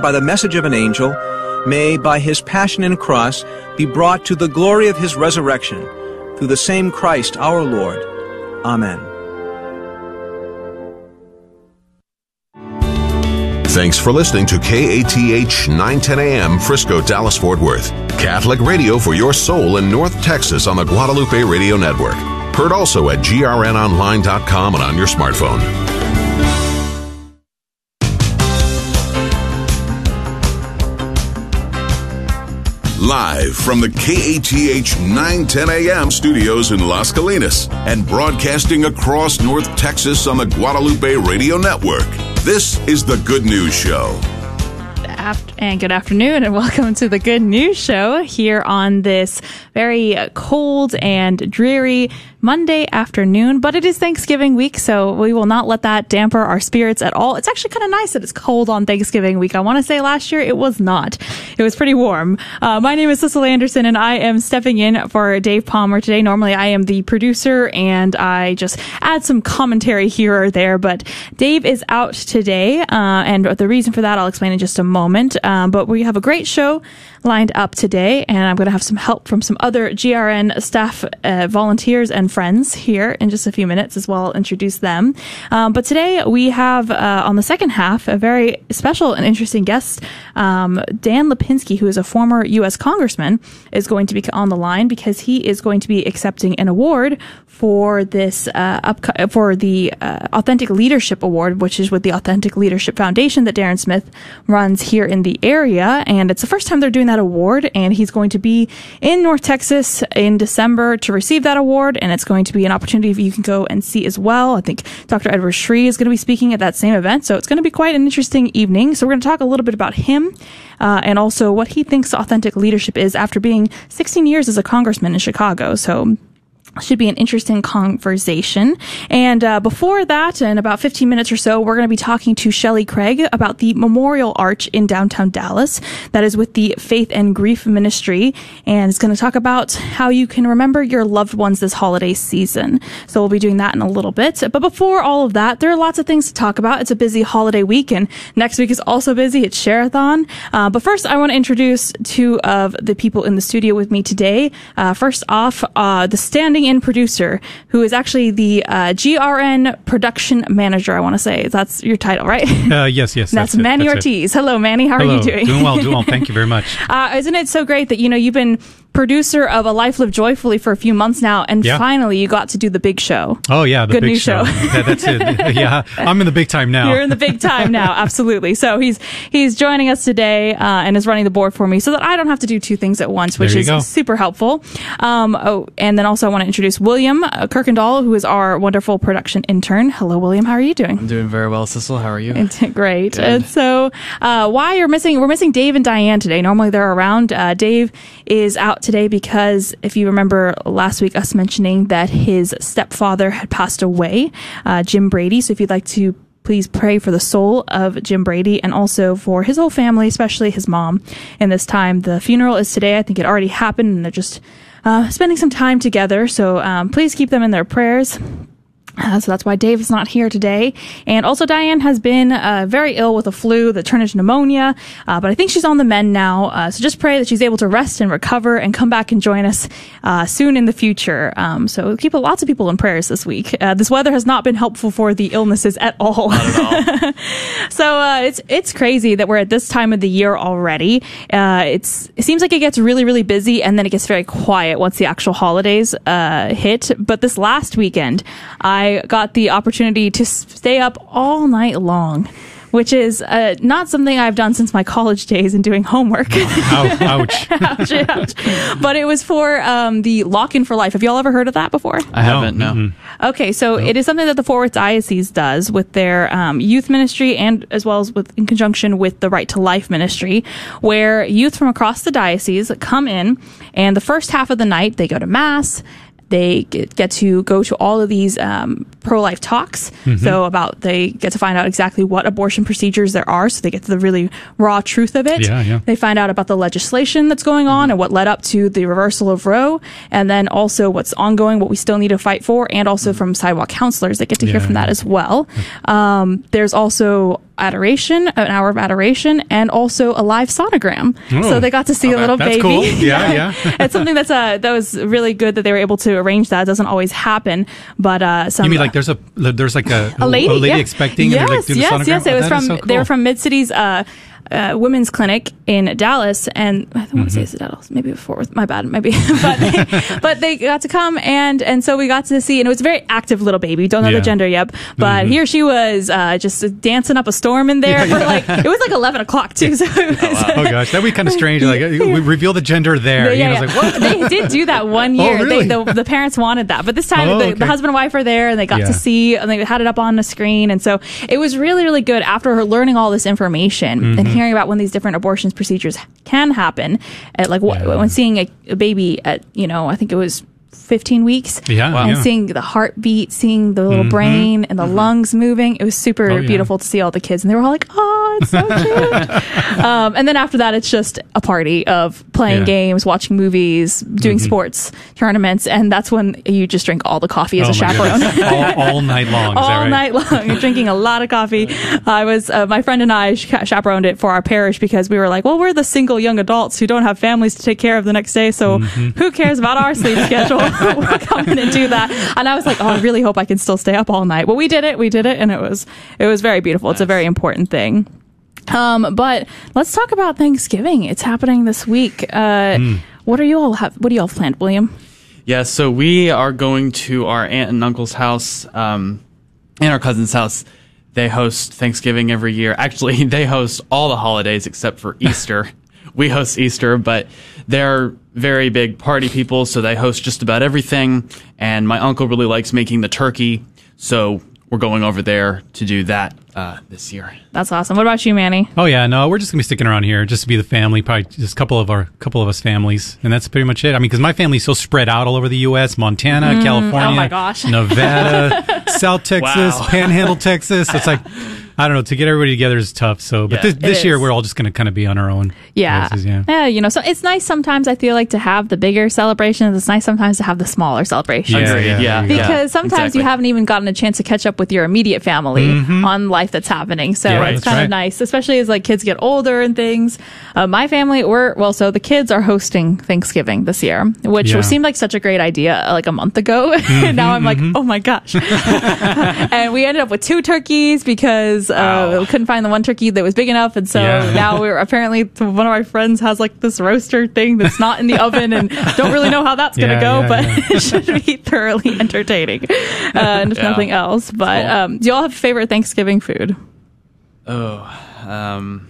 by the message of an angel, may, by his passion and cross, be brought to the glory of his resurrection, through the same Christ our Lord. Amen. Thanks for listening to KATH 910 AM Frisco, Dallas, Fort Worth. Catholic radio for your soul in North Texas on the Guadalupe Radio Network. Heard also at grnonline.com and on your smartphone. Live from the KATH 910 AM studios in Las Colinas and broadcasting across North Texas on the Guadalupe Radio Network. This is the Good News Show. And good afternoon, and welcome to the Good News Show here on this very cold and dreary Monday afternoon, but it is Thanksgiving week, so we will not let that damper our spirits at all. It's actually kind of nice that it's cold on Thanksgiving week. I want to say last year it was not. It was pretty warm. Uh, my name is Cecil Anderson, and I am stepping in for Dave Palmer today. Normally, I am the producer, and I just add some commentary here or there, but Dave is out today, uh, and the reason for that I'll explain in just a moment. Um, but we have a great show lined up today, and I'm going to have some help from some other GRN staff, uh, volunteers, and friends here in just a few minutes as well. I'll introduce them. Um, but today we have uh, on the second half a very special and interesting guest. Um, Dan Lipinski, who is a former U.S. congressman, is going to be on the line because he is going to be accepting an award for this uh, for the uh, Authentic Leadership Award, which is with the Authentic Leadership Foundation that Darren Smith runs here in the area, and it's the first time they're doing that award. And he's going to be in North Texas in December to receive that award, and it's going to be an opportunity you can go and see as well. I think Dr. Edward Sri is going to be speaking at that same event, so it's going to be quite an interesting evening. So we're going to talk a little bit about him. Uh, and also what he thinks authentic leadership is after being 16 years as a congressman in Chicago. So should be an interesting conversation. And uh, before that, in about 15 minutes or so, we're going to be talking to Shelly Craig about the Memorial Arch in downtown Dallas. That is with the Faith and Grief Ministry. And it's going to talk about how you can remember your loved ones this holiday season. So we'll be doing that in a little bit. But before all of that, there are lots of things to talk about. It's a busy holiday week, and next week is also busy. It's Share-a-thon. Uh, but first, I want to introduce two of the people in the studio with me today. Uh, first off, uh, the standing producer who is actually the uh, GRN production manager. I want to say that's your title, right? Uh, yes, yes. that's, that's Manny that's Ortiz. It. Hello, Manny. How Hello. are you doing? Doing well, doing well. Thank you very much. Uh, isn't it so great that you know you've been producer of A Life Lived Joyfully for a few months now, and yeah. finally you got to do the big show. Oh yeah, the good big news show. show. yeah, that's it. Yeah, I'm in the big time now. You're in the big time now, absolutely. So he's he's joining us today uh, and is running the board for me, so that I don't have to do two things at once, which is go. super helpful. Um, oh, and then also I want to introduce William uh, Kirkendall, who is our wonderful production intern. Hello, William. How are you doing? I'm doing very well, Cecil. How are you? Great. Good. And so, uh, why you're missing? We're missing Dave and Diane today. Normally they're around. Uh, Dave is out today because if you remember last week, us mentioning that his stepfather had passed away, uh, Jim Brady. So if you'd like to please pray for the soul of Jim Brady and also for his whole family, especially his mom in this time. The funeral is today. I think it already happened and they're just uh, spending some time together. So um, please keep them in their prayers. Uh, so that's why Dave is not here today. And also, Diane has been uh, very ill with a flu that turned into pneumonia, uh, but I think she's on the mend now. Uh, so just pray that she's able to rest and recover and come back and join us uh, soon in the future. Um, so keep lots of people in prayers this week. Uh, this weather has not been helpful for the illnesses at all. At all. so it's it's crazy that we're at this time of the year already. it's it seems like it gets really really busy and then it gets very quiet once the actual holidays hit. But this last weekend, I I got the opportunity to stay up all night long which is uh, not something I've done since my college days and doing homework. ouch. ouch, ouch. But it was for um, the Lock In for Life. Have y'all ever heard of that before? I haven't, no. Mm-hmm. Okay, so it is something that the Fort Worth Diocese does with their um, youth ministry and as well as with in conjunction with the Right to Life ministry, where youth from across the diocese come in and the first half of the night they go to mass they get to go to all of these um, pro-life talks. Mm-hmm. So about they get to find out exactly what abortion procedures there are. So they get to the really raw truth of it. Yeah, yeah. They find out about the legislation that's going on mm-hmm. and what led up to the reversal of Roe, and then also what's ongoing, what we still need to fight for, and also mm-hmm. from sidewalk counselors. They get to yeah, hear from that as well. Um, there's also adoration, an hour of adoration, and also a live sonogram. So they got to see a little That's baby. cool. Yeah, yeah. it's something that's uh, that was really good that they were able to arrange that. It doesn't always happen, but uh, some You mean like there's a there's like a, a lady, yeah. expecting Yes, and like yes, the sonogram? yes. It Oh, was that from so they were from Mid City's uh, uh, women's clinic in Dallas, and I don't want to say it's Dallas, maybe Worth. My bad, maybe, but they, but they got to come and and so we got to see, and it was a very active little baby. Don't know Yeah. the gender yet, but here she was uh, just dancing up a storm in there for like it was like eleven o'clock too. So it was, Oh gosh, that'd be kind of strange. Like uh, we reveal the gender there. yeah, you know, it's like what? they did do that one year. Oh, really? they, the, the parents wanted that, but this time Oh, the, okay. the husband and wife were there, and they got Yeah. to see, and they had it up on the screen, and so it was really, really good. After her learning all this information Mm-hmm. and hearing about when these different abortions procedures can happen, at like Yeah. when seeing a, a baby at you know, I think it was. 15 weeks Yeah, Wow. and yeah. Mm-hmm. seeing the heartbeat seeing the little brain and the lungs moving it was super Oh, yeah. beautiful to see all the kids and they were all like oh it's so cute um, and then after that it's just a party of playing games watching movies doing sports tournaments and that's when you just drink all the coffee as Oh a chaperone all, all night long. All right? night long You're drinking a lot of coffee i was uh, my friend and i chaperoned it for our parish because we were like well we're the single young adults who don't have families to take care of the next day so Mm-hmm. who cares about our sleep schedule we'll come in and do that and i was like oh i really hope i can still stay up all night well we did it we did it and it was it was very beautiful it's a very important thing um, but let's talk about Thanksgiving. It's happening this week. Uh, Hmm. What are you all have? What do you all planned, William? Yeah, so we are going to our aunt and uncle's house, um, and our cousin's house. They host Thanksgiving every year. Actually, they host all the holidays except for Easter. we host Easter, but they're very big party people, so they host just about everything. And my uncle really likes making the turkey, so we're going over there to do that uh, this year. That's awesome. What about you, Manny? Oh yeah, no, we're just gonna be sticking around here, just to be the family, probably just a couple of our couple of us families, and that's pretty much it. I mean, because my family's so spread out all over the U.S., Montana, California, Oh my gosh. Nevada, South Texas, Wow. Panhandle, Texas. It's like I don't know to get everybody together is tough. So, but Yeah. this, this year is. we're all just gonna kind of be on our own. Yeah. places, yeah. yeah, you know, so it's nice sometimes. I feel like to have the bigger celebrations. It's nice sometimes to have the smaller celebrations. Yeah, yeah, yeah, yeah. Because sometimes exactly. you haven't even gotten a chance to catch up with your immediate family on life that's happening. So Yeah, it's kind right. of nice, especially as like kids get older and things. Uh, my family, we're well, so the kids are hosting Thanksgiving this year, which Yeah. seemed like such a great idea uh, like a month ago. now I'm like, oh my gosh. and we ended up with two turkeys because uh, we couldn't find the one turkey that was big enough, and so Yeah. now we're apparently one of my friends has like this roaster thing that's not in the oven, and don't really know how that's gonna Yeah, go, yeah, but yeah. it should be thoroughly entertaining, uh, and if Yeah. nothing else. But Cool. um, do y'all have a favorite Thanksgiving food? Oh, um,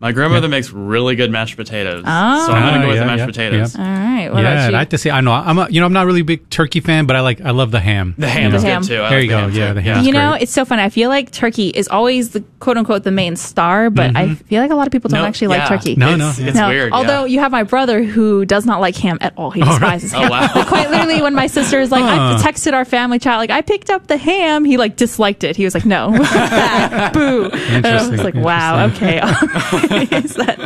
my grandmother makes really good mashed potatoes, Oh. so I'm gonna Ah, go with yeah, the mashed yeah, potatoes. All right, what yeah, about you? I have to say, I know I'm a, you know I'm not really a big turkey fan, but I like I love the ham. The ham The is ham. good too. I There like you the go. ham, Yeah, too. the ham. you know, great. it's so funny. I feel like turkey is always the quote unquote the main star, but I feel like a lot of people don't No, actually like turkey. No, it's, no, it's No, weird. Although yeah. you have my brother who does not like ham at all. He despises Oh, ham. wow. Like, quite literally, when my sister is like, I texted our family chat, like, I picked up the ham. He like disliked it. He was like, no, boo. And I was Interesting, like, wow, okay. Is that-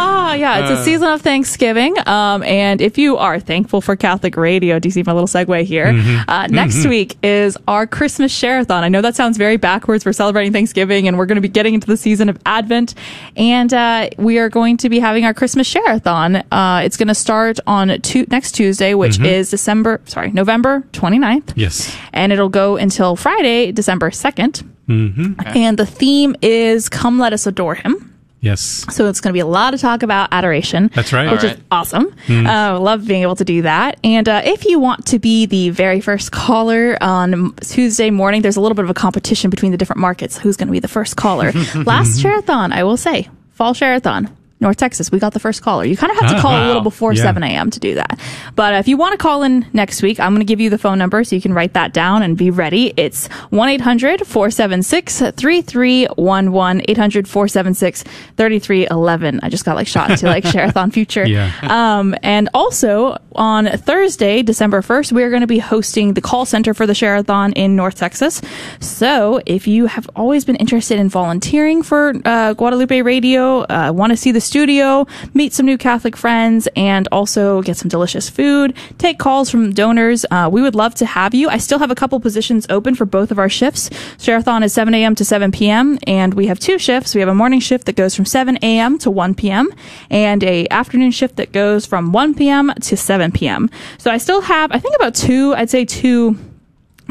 Ah, yeah, it's a season of Thanksgiving. Um, and if you are thankful for Catholic radio, do you see my little segue here? Mm-hmm. Uh, next week is our Christmas share-a-thon. I know that sounds very backwards. We're celebrating Thanksgiving and we're going to be getting into the season of Advent. And uh, we are going to be having our Christmas share-a-thon. Uh, it's going to start on next Tuesday, which Mm-hmm. is December, sorry, November 29th. Yes. And it'll go until Friday, December 2nd. Mm-hmm. And the theme is Come Let Us Adore Him. Yes. So it's going to be a lot of talk about adoration. That's right. Which All is awesome. Hmm. Uh, love being able to do that. And uh, if you want to be the very first caller on Tuesday morning, there's a little bit of a competition between the different markets. Who's going to be the first caller? Last Share-a-thon, I will say, Fall Share-a-thon. North Texas, we got the first caller. You kind of have to Ah, call a wow. little before Yeah. 7 a.m. to do that. But if you want to call in next week, I'm going to give you the phone number so you can write that down and be ready. It's 1 800 476 3311. 800 476 3311. I just got like shot to like Share-a-thon Future. Yeah. Um, and also on Thursday, December 1st, we're going to be hosting the call center for the Share-a-thon in North Texas. So if you have always been interested in volunteering for uh, Guadalupe Radio, uh, want to see the studio, meet some new Catholic friends, and also get some delicious food, take calls from donors. Uh, we would love to have you. I still have a couple positions open for both of our shifts. Share-a-thon is 7 a.m. to 7 p.m. and we have two shifts. We have a morning shift that goes from 7 a.m. to 1 p.m. and a afternoon shift that goes from 1 p.m. to 7 p.m. So I still have, I think about two, I'd say two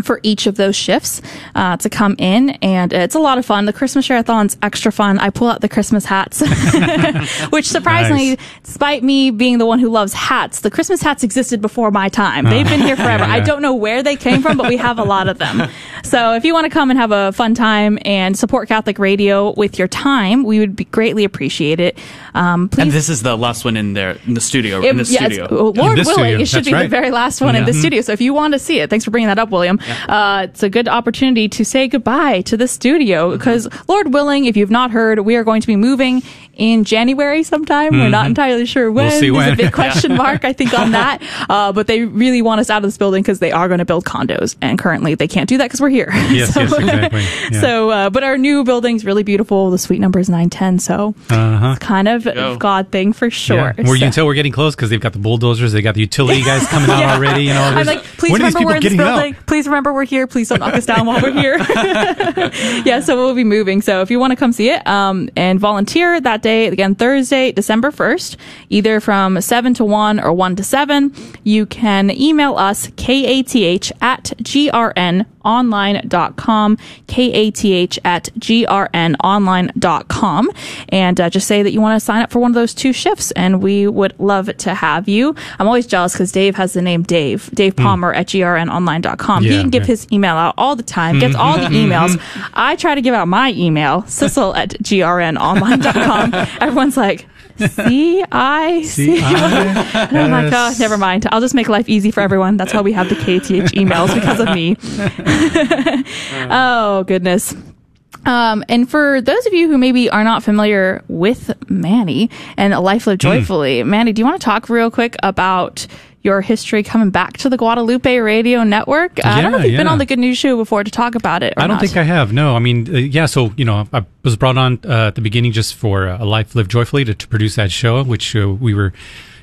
for each of those shifts uh, to come in and it's a lot of fun the christmas share-a-thon's extra fun i pull out the christmas hats which surprisingly Nice. despite me being the one who loves hats the christmas hats existed before my time they've been here forever Yeah, i don't know where they came from but we have a lot of them so if you want to come and have a fun time and support catholic radio with your time we would be greatly appreciate it um, please And this is the last one in there in the studio. in the yeah, studio. Lord this willing, studio, it should that's be the very last one in the studio. So if you want to see it, thanks for bringing that up, William. Uh, it's a good opportunity to say goodbye to the studio because, Lord willing, if you've not heard, we are going to be moving in January sometime. We're not entirely sure when. see There's a big question mark, I think, on that. Uh, but they really want us out of this building because they are going to build condos, and currently they can't do that because we're here. Yes, yes, exactly. Yeah. So, uh, but our new building's really beautiful. The suite number is nine ten, so Uh-huh. it's kind of Go. a God thing for sure. Yeah. Where you can tell we're getting close because they've got the bulldozers, they got the utility guys coming out Yeah. already. You know, I'm like, please when remember we're in this getting building. out? Please remember we're here. Please don't knock us down while we're here. yeah, so we'll be moving. So if you want to come see it um, and volunteer that day, again, Thursday, December 1st, either from 7 to 1 or 1 to 7, you can email us kath at grnonline.com, kath at grnonline.com, and uh, just say that you want to sign up for one of those two shifts, and we would love to have you. I'm always jealous because Dave has the name Dave, Dave Palmer at grnonline.com. he Hmm. Yeah, can give yeah. his email out all the time, gets all the emails. I try to give out my email, Cecil at grnonline.com. Everyone's like, C I C. And I'm like, oh, never mind. I'll just make life easy for everyone. That's why we have the KATH emails because of me. oh, goodness. Um, and for those of you who maybe are not familiar with Manny and Life. Lived Joyfully, Manny, do you want to talk real quick about your history coming back to the Guadalupe Radio Network? Uh, I don't know if you've been on the Good News Show before to talk about it. I don't not. think I have. No, I mean, uh, yeah. So you know, I was brought on uh, at the beginning just for uh, a life lived joyfully to, to produce that show, which uh, we were,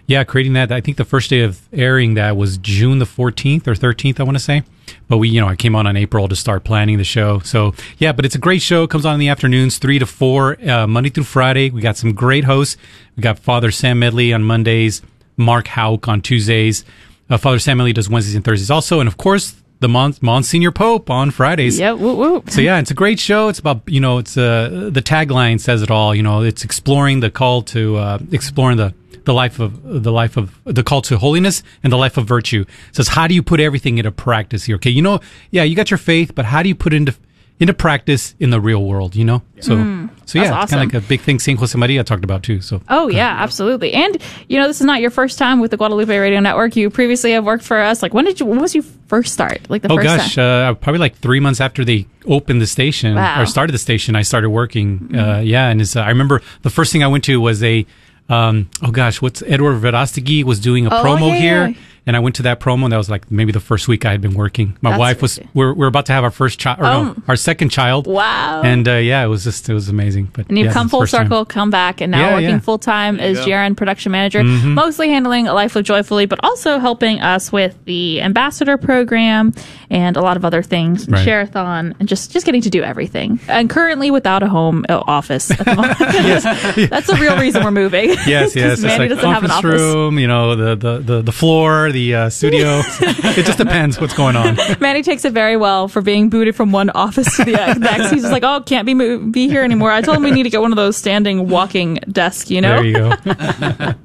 yeah, creating that. I think the first day of airing that was June the fourteenth or thirteenth, I want to say. But we, you know, I came on on April to start planning the show. So yeah, but it's a great show. It comes on in the afternoons, three to four, uh, Monday through Friday. We got some great hosts. We got Father Sam Medley on Mondays, Mark Hauk on Tuesdays. Uh, Father Samuel does Wednesdays and Thursdays also, and of course the Mon- Monsignor Pope on Fridays. Yeah, whoop, whoop. So yeah, it's a great show. It's about you know, it's uh, the tagline says it all. You know, it's exploring the call to uh, exploring the the life of the life of the call to holiness and the life of virtue. It says how do you put everything into practice here? Okay, you know, yeah, you got your faith, but how do you put it into into practice in the real world? You know, so so yeah, Mm. That's it's awesome. kind of like a big thing. Saint Jose Maria talked about too. So Oh yeah, absolutely. And you know, this is not your first time with the Guadalupe Radio Network. You previously have worked for us. Like, when did you? When was you first start? Like the Oh first gosh, uh, probably like three months after they opened the station Wow. Mm-hmm. or started the station, I started working. Uh, yeah, and it's, uh, I remember the first thing I went to was a, um, oh gosh, what's Edward Verástegui was doing a Oh, promo yeah, here, yeah. And I went to that promo. and That was like maybe the first week I had been working. My That's wife was crazy. we're we're about to have our first child, or Oh. no, our second child. Wow. And uh, yeah, it was just it was amazing. But And you've yeah, come full first time. circle, come back, and now Yeah, working yeah. full time as you go. GRN production manager, Mm-hmm. mostly handling A Life of Joyfully, but also helping us with the ambassador program and a lot of other things, Right. Share-a-thon, and just just getting to do everything. And currently without a home uh, office at the moment. That's the real reason we're moving. Yes, 'Cause yes. It's Manny like doesn't have an office. room, you know, the, the, the, the floor, the uh, studio. it just depends what's going on. Manny takes it very well for being booted from one office to the next. He's just like, oh, can't be mo- be here anymore. I told him we need to get one of those standing walking desks, you know? There you go.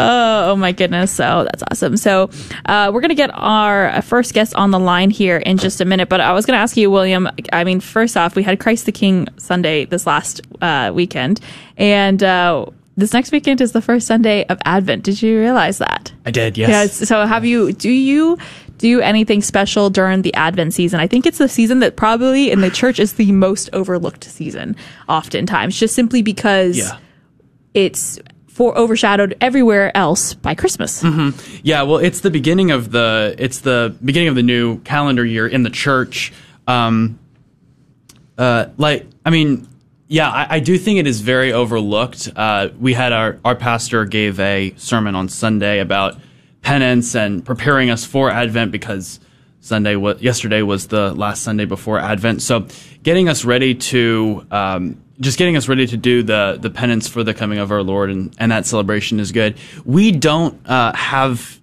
Oh, oh my goodness. So that's awesome. So uh, we're going to get our uh, first guest on the line here in just a minute. But I was going to ask you, William, I mean, first off, we had Christ the King Sunday this last uh, weekend. And uh, this next weekend is the first Sunday of Advent. Did you realize that? I did, yes. Yes. So have you, do you do anything special during the Advent season? I think it's the season that probably in the church is the most overlooked season oftentimes, just simply because Yeah. it's for overshadowed everywhere else by Christmas. Yeah, well, it's the beginning of the it's the beginning of the new calendar year in the church. Um, uh, like I mean, yeah, I, I, do think it is very overlooked. Uh, we had our, our pastor gave a sermon on Sunday about penance and preparing us for Advent because Sunday was yesterday was the last Sunday before Advent. So getting us ready to um, just getting us ready to do the the penance for the coming of our Lord and, and that celebration is good. We don't uh, have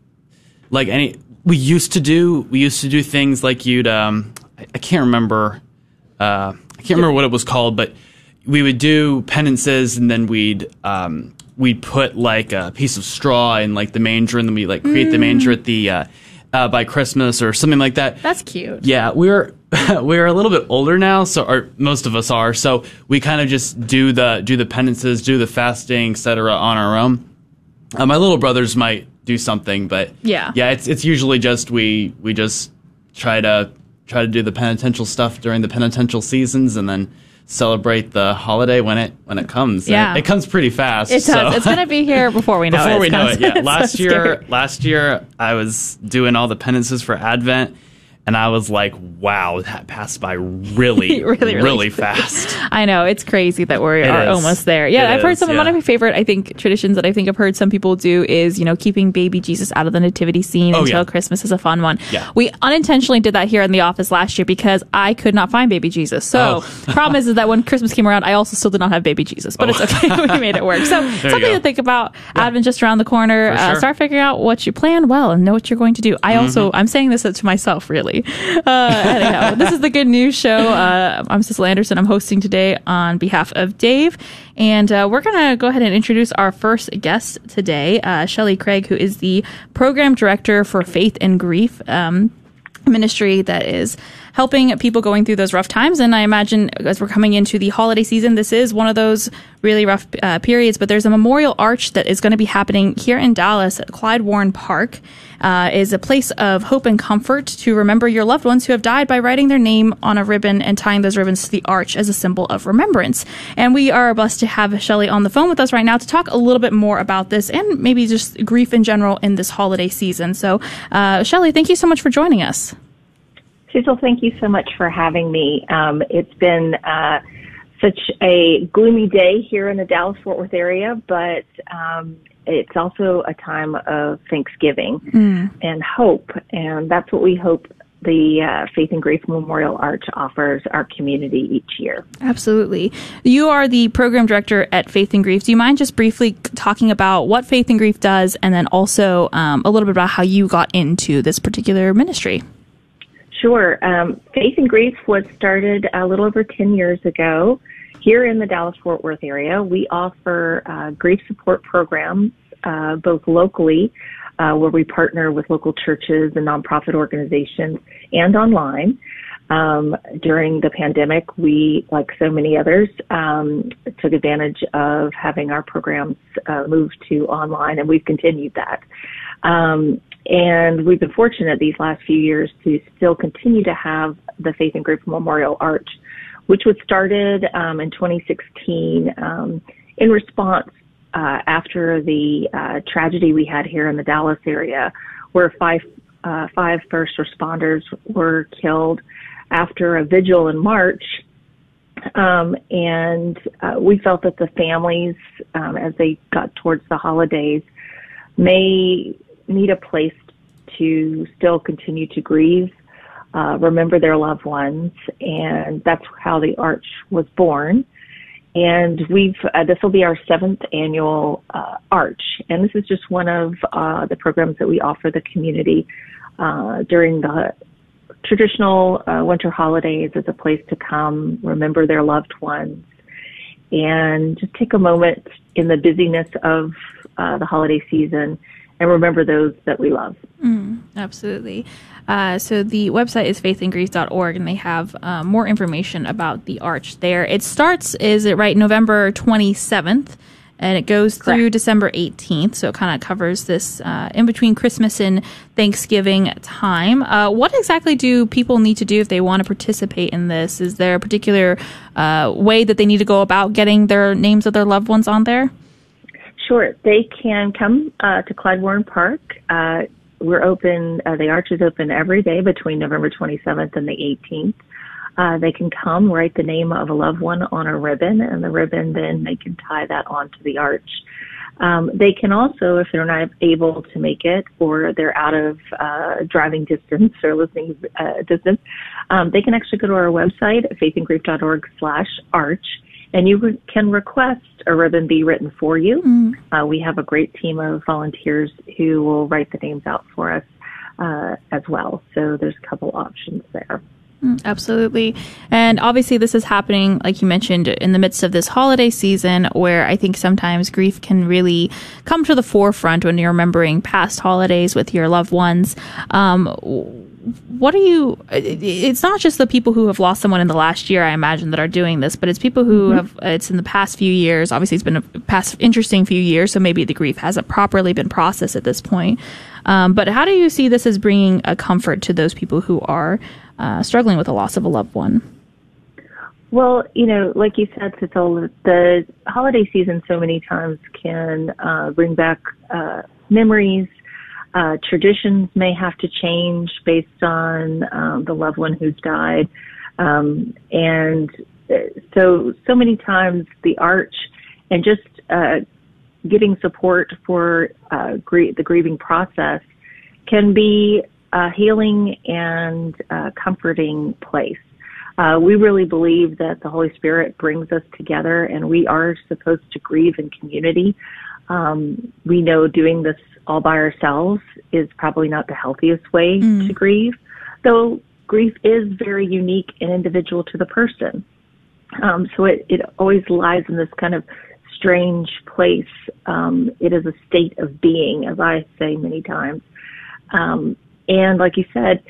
like any. We used to do we used to do things like you'd um, I, I can't remember uh, I can't remember what it was called, but we would do penances and then we'd um, we'd put like a piece of straw in like the manger and then we like create mm. the manger at the uh, uh, by Christmas or something like that. That's cute. Yeah, we're we're a little bit older now, so or most of us are. So we kind of just do the do the penances, do the fasting, etc. on our own. Uh, my little brothers might do something, but yeah, yeah, it's it's usually just we we just try to try to do the penitential stuff during the penitential seasons, and then celebrate the holiday when it when it comes. Yeah, it, it comes pretty fast. It does. So. It's going to be here before we know before it. Before we know it, yeah. last so year, last year I was doing all the penances for Advent, and I was like, "Wow, that passed by really, really, really, really fast." I know it's crazy that we are almost there. Yeah, it I've heard some. Yeah. One of my favorite, I think, traditions that I think I've heard some people do is you know keeping baby Jesus out of the nativity scene oh, until yeah. Christmas is a fun one. Yeah. we unintentionally did that here in the office last year because I could not find baby Jesus. So oh. the problem is, is that when Christmas came around, I also still did not have baby Jesus, but oh. it's okay. we made it work. So something to think about. Yeah. Advent just around the corner. Uh, start figuring out what you plan well and know what you're going to do. I mm-hmm. also I'm saying this to myself really. Uh, anyhow, this is the Good News Show. Uh, I'm Cecil Anderson. I'm hosting today on behalf of Dave. And uh, we're going to go ahead and introduce our first guest today, uh, Shelly Craig, who is the program director for Faith and Grief. Um, ministry that is helping people going through those rough times. And I imagine as we're coming into the holiday season, this is one of those really rough uh, periods. But there's a memorial arch that is going to be happening here in Dallas at Clyde Warren Park. Uh, is a place of hope and comfort to remember your loved ones who have died by writing their name on a ribbon and tying those ribbons to the arch as a symbol of remembrance. And we are blessed to have Shelly on the phone with us right now to talk a little bit more about this and maybe just grief in general in this holiday season. So, uh, Shelly, thank you so much for joining us. Cecil, thank you so much for having me. Um, it's been uh, such a gloomy day here in the Dallas Fort Worth area, but um, it's also a time of Thanksgiving mm. and hope, and that's what we hope the uh, Faith and Grief Memorial Arch offers our community each year. Absolutely. You are the program director at Faith and Grief. Do you mind just briefly talking about what Faith and Grief does and then also um, a little bit about how you got into this particular ministry? Sure. Um, Faith and Grief was started a little over 10 years ago here in the Dallas Fort Worth area. We offer uh, grief support programs uh, both locally, uh, where we partner with local churches and nonprofit organizations, and online. Um, during the pandemic, we, like so many others, um, took advantage of having our programs uh, move to online, and we've continued that. Um, and we've been fortunate these last few years to still continue to have the Faith and Grief Memorial Arch, which was started um, in 2016 um, in response uh, after the uh, tragedy we had here in the Dallas area, where five uh, five first responders were killed after a vigil in March. Um, and uh, we felt that the families, um, as they got towards the holidays, may need a place to still continue to grieve, uh, remember their loved ones, and that's how the arch was born. And we've uh, this will be our seventh annual uh, arch, and this is just one of uh, the programs that we offer the community uh, during the traditional uh, winter holidays as a place to come, remember their loved ones, and just take a moment in the busyness of the holiday season and remember those that we love. Mm, absolutely. Uh, so the website is faithandgrief.org, and they have uh, more information about the arch there. It starts, is it right, November 27th, and it goes Correct. through December 18th. So it kind of covers this uh, in between Christmas and Thanksgiving time. Uh, what exactly do people need to do if they want to participate in this? Is there a particular uh, way that they need to go about getting their names of their loved ones on there? Sure. They can come uh, to Clyde Warren Park. Uh, we're open, uh, the arch is open every day between November 27th and the 18th. Uh, they can come write the name of a loved one on a ribbon, and the ribbon then they can tie that onto the arch. Um, they can also, if they're not able to make it or they're out of uh, driving distance or listening uh, distance, um, they can actually go to our website faithandgrief.org slash arch and you re- can request a ribbon be written for you. Mm. Uh, we have a great team of volunteers who will write the names out for us uh, as well. So there's a couple options there. Mm, absolutely. And obviously, this is happening, like you mentioned, in the midst of this holiday season where I think sometimes grief can really come to the forefront when you're remembering past holidays with your loved ones. Um, what are you it's not just the people who have lost someone in the last year i imagine that are doing this but it's people who mm-hmm. have it's in the past few years obviously it's been a past interesting few years so maybe the grief hasn't properly been processed at this point um, but how do you see this as bringing a comfort to those people who are uh, struggling with the loss of a loved one well, you know, like you said, Cecil, the holiday season so many times can uh, bring back uh, memories uh, traditions may have to change based on um, the loved one who's died. Um, and uh, so, so many times the arch and just uh, getting support for uh, gr- the grieving process can be a healing and uh, comforting place. Uh, we really believe that the Holy Spirit brings us together and we are supposed to grieve in community. Um, we know doing this all by ourselves is probably not the healthiest way mm. to grieve, though grief is very unique and individual to the person. Um, so it, it always lies in this kind of strange place. Um, it is a state of being, as I say many times. Um, and like you said,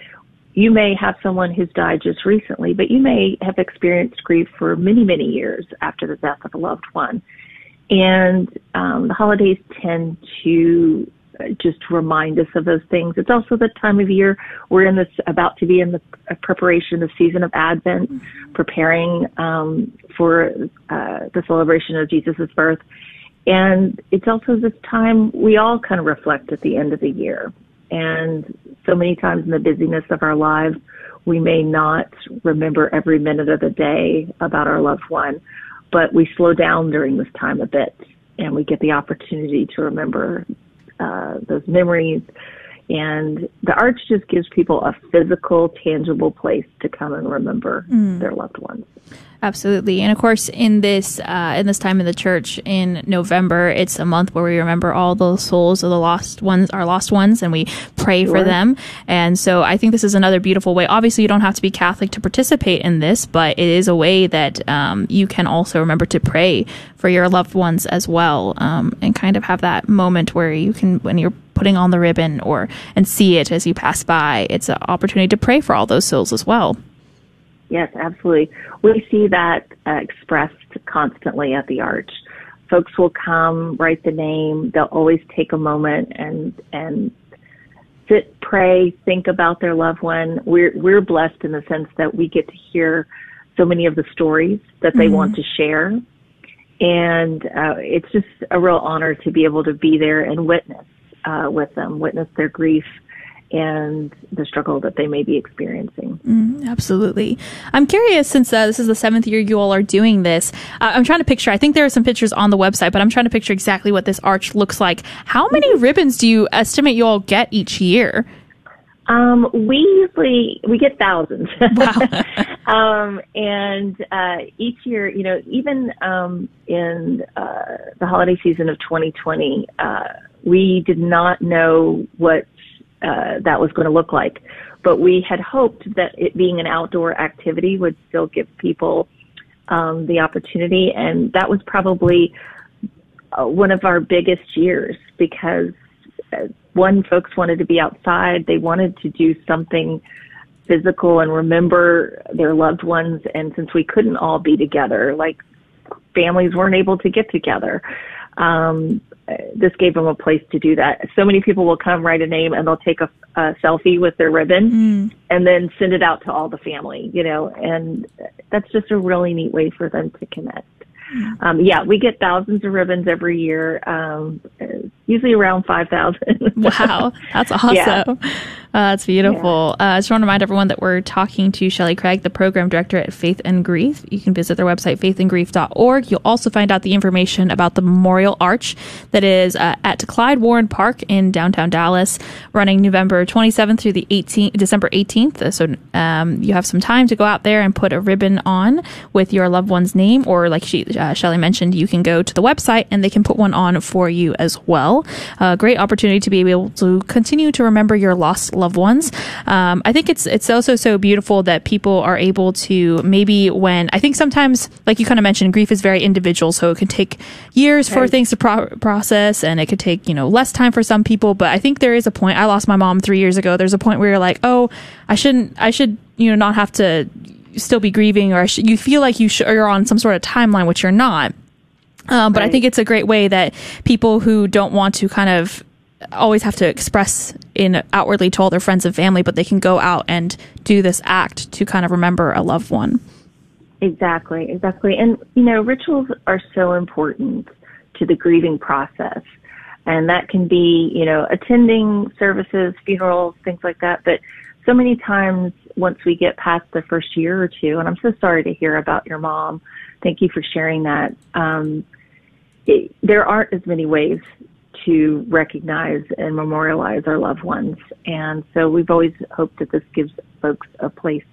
you may have someone who's died just recently, but you may have experienced grief for many, many years after the death of a loved one. And um, the holidays tend to just remind us of those things. It's also the time of year we're in this about to be in the preparation, the season of Advent, preparing um, for uh, the celebration of Jesus' birth. And it's also this time we all kind of reflect at the end of the year. And so many times in the busyness of our lives, we may not remember every minute of the day about our loved one, but we slow down during this time a bit and we get the opportunity to remember uh, those memories. And the arch just gives people a physical, tangible place to come and remember mm. their loved ones. Absolutely, and of course, in this uh, in this time in the church in November, it's a month where we remember all the souls of the lost ones, our lost ones, and we pray sure. for them. And so, I think this is another beautiful way. Obviously, you don't have to be Catholic to participate in this, but it is a way that um, you can also remember to pray for your loved ones as well, um, and kind of have that moment where you can, when you're putting on the ribbon or and see it as you pass by, it's an opportunity to pray for all those souls as well. Yes, absolutely. We see that uh, expressed constantly at the Arch. Folks will come, write the name. They'll always take a moment and and sit, pray, think about their loved one. We're we're blessed in the sense that we get to hear so many of the stories that they mm-hmm. want to share, and uh, it's just a real honor to be able to be there and witness uh, with them, witness their grief and the struggle that they may be experiencing. Mm, absolutely. I'm curious, since uh, this is the seventh year you all are doing this, uh, I'm trying to picture, I think there are some pictures on the website, but I'm trying to picture exactly what this arch looks like. How many ribbons do you estimate you all get each year? Um, we usually we get thousands. Wow. um, and uh, each year, you know, even um, in uh, the holiday season of 2020, uh, we did not know what uh, that was going to look like. But we had hoped that it being an outdoor activity would still give people um, the opportunity, and that was probably uh, one of our biggest years because uh, one, folks wanted to be outside, they wanted to do something physical and remember their loved ones, and since we couldn't all be together, like families weren't able to get together. Um, this gave them a place to do that. So many people will come write a name and they'll take a, a selfie with their ribbon mm. and then send it out to all the family, you know, and that's just a really neat way for them to connect. Mm. Um, yeah, we get thousands of ribbons every year. Um, usually around 5,000. wow, that's awesome. Yeah. Uh, that's beautiful. Yeah. Uh, I just want to remind everyone that we're talking to Shelly Craig, the program director at Faith and Grief. You can visit their website, faithandgrief.org. You'll also find out the information about the Memorial Arch that is uh, at Clyde Warren Park in downtown Dallas, running November 27th through the 18th, December 18th. So um, you have some time to go out there and put a ribbon on with your loved one's name, or like she, uh, Shelly mentioned, you can go to the website and they can put one on for you as well. A great opportunity to be able to continue to remember your lost loved ones. Um, I think it's it's also so beautiful that people are able to maybe when I think sometimes, like you kind of mentioned, grief is very individual, so it can take years right. for things to pro- process, and it could take you know less time for some people. But I think there is a point. I lost my mom three years ago. There's a point where you're like, oh, I shouldn't, I should, you know, not have to still be grieving, or sh- you feel like you sh- you're on some sort of timeline, which you're not. Um, but right. I think it's a great way that people who don't want to kind of always have to express in outwardly to all their friends and family, but they can go out and do this act to kind of remember a loved one. Exactly, exactly. And, you know, rituals are so important to the grieving process. And that can be, you know, attending services, funerals, things like that. But so many times once we get past the first year or two, and I'm so sorry to hear about your mom. Thank you for sharing that. Um, it, there aren't as many ways to recognize and memorialize our loved ones. And so we've always hoped that this gives folks a place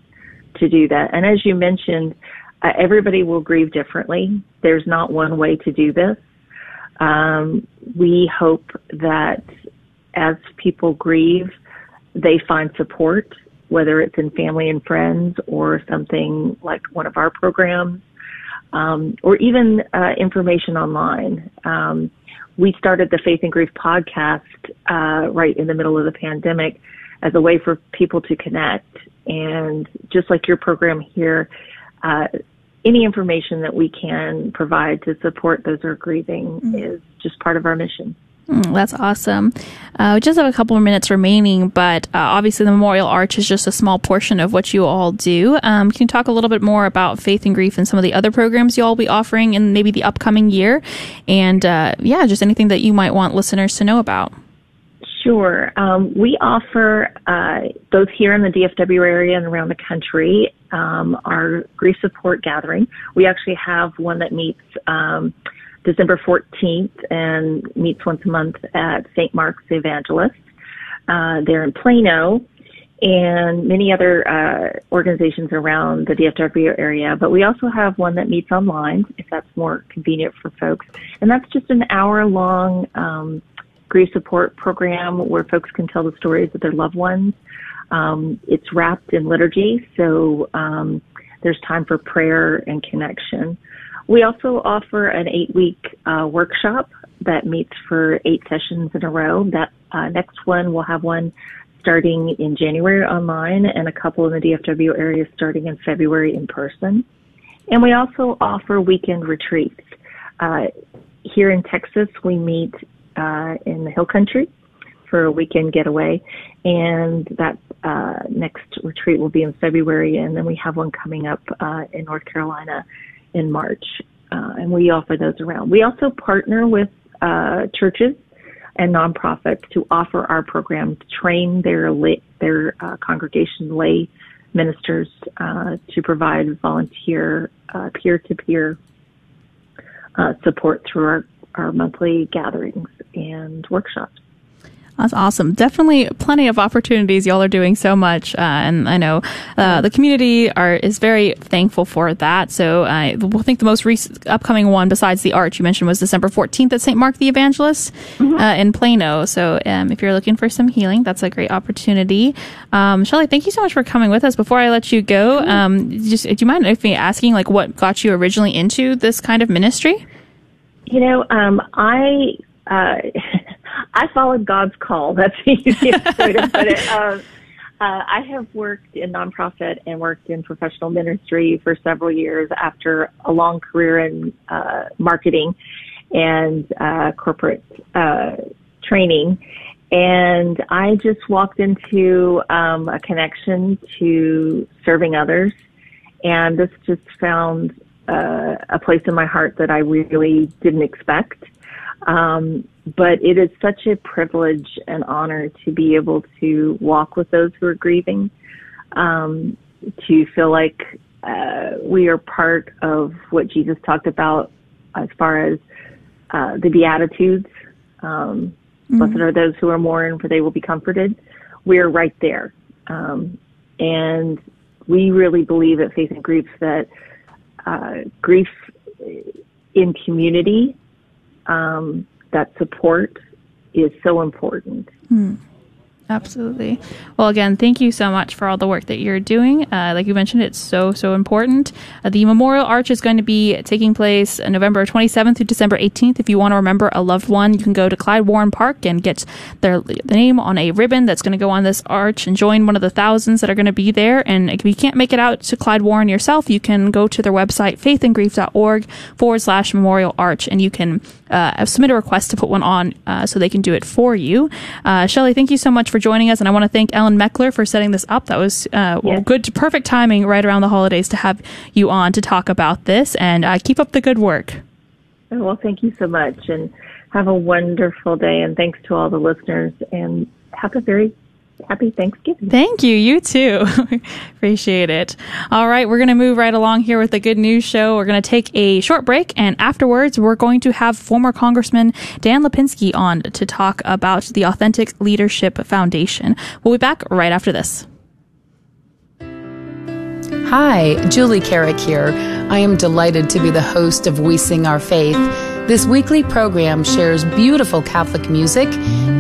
to do that. And as you mentioned, uh, everybody will grieve differently. There's not one way to do this. Um, we hope that as people grieve, they find support, whether it's in family and friends or something like one of our programs, um, or even uh, information online. Um, we started the Faith and Grief podcast uh, right in the middle of the pandemic as a way for people to connect. And just like your program here, uh, any information that we can provide to support those who are grieving mm-hmm. is just part of our mission. Mm, that's awesome. Uh, we just have a couple of minutes remaining, but uh, obviously the Memorial Arch is just a small portion of what you all do. Um, can you talk a little bit more about Faith and Grief and some of the other programs you all be offering in maybe the upcoming year? And uh, yeah, just anything that you might want listeners to know about. Sure. Um, we offer uh, both here in the DFW area and around the country um, our grief support gathering. We actually have one that meets um, December 14th and meets once a month at St. Mark's Evangelist. Uh, they're in Plano and many other uh, organizations around the DFW area. But we also have one that meets online if that's more convenient for folks. And that's just an hour long um, grief support program where folks can tell the stories of their loved ones. Um, it's wrapped in liturgy, so um, there's time for prayer and connection. We also offer an eight week uh, workshop that meets for eight sessions in a row. That uh, next one, we'll have one starting in January online and a couple in the DFW area starting in February in person. And we also offer weekend retreats. Uh, here in Texas, we meet uh, in the Hill Country for a weekend getaway, and that uh, next retreat will be in February, and then we have one coming up uh, in North Carolina in March, uh, and we offer those around. We also partner with uh, churches and nonprofits to offer our program to train their lay, their uh, congregation lay ministers uh, to provide volunteer peer to peer support through our, our monthly gatherings and workshops. That's awesome. Definitely plenty of opportunities. Y'all are doing so much. Uh, and I know uh, the community are is very thankful for that. So I think the most recent upcoming one besides the Arch you mentioned was December 14th at St. Mark the Evangelist mm-hmm. uh, in Plano. So um, if you're looking for some healing, that's a great opportunity. Um, Shelly, thank you so much for coming with us. Before I let you go, mm-hmm. um, just do you mind if me asking like what got you originally into this kind of ministry? You know, um, I uh, I followed God's call. That's the easiest way to put it. Um, uh, I have worked in nonprofit and worked in professional ministry for several years after a long career in uh, marketing and uh, corporate uh, training. And I just walked into um, a connection to serving others. And this just found uh, a place in my heart that I really didn't expect. Um, but it is such a privilege and honor to be able to walk with those who are grieving, um, to feel like uh, we are part of what Jesus talked about as far as uh, the Beatitudes. Um, mm-hmm. Blessed are those who are mourn, for they will be comforted. We're right there. Um, and we really believe at Faith and Grief that uh, grief in community, um, that support is so important. Mm. Absolutely. Well, again, thank you so much for all the work that you're doing. Uh, like you mentioned, it's so, so important. Uh, the Memorial Arch is going to be taking place November 27th through December 18th. If you want to remember a loved one, you can go to Clyde Warren Park and get their the name on a ribbon that's going to go on this arch and join one of the thousands that are going to be there. And if you can't make it out to Clyde Warren yourself, you can go to their website, faithandgrief.org forward slash memorial arch, and you can uh, submit a request to put one on uh, so they can do it for you. Uh, Shelly, thank you so much for joining us, and I want to thank Ellen Meckler for setting this up. That was uh, well, good, perfect timing right around the holidays to have you on to talk about this, and uh, keep up the good work. Well, thank you so much, and have a wonderful day, and thanks to all the listeners, and have a very happy Thanksgiving. Thank you. You too. Appreciate it. All right. We're going to move right along here with the good news show. We're going to take a short break, and afterwards, we're going to have former Congressman Dan Lipinski on to talk about the Authentic Leadership Foundation. We'll be back right after this. Hi, Julie Carrick here. I am delighted to be the host of We Sing Our Faith. This weekly program shares beautiful Catholic music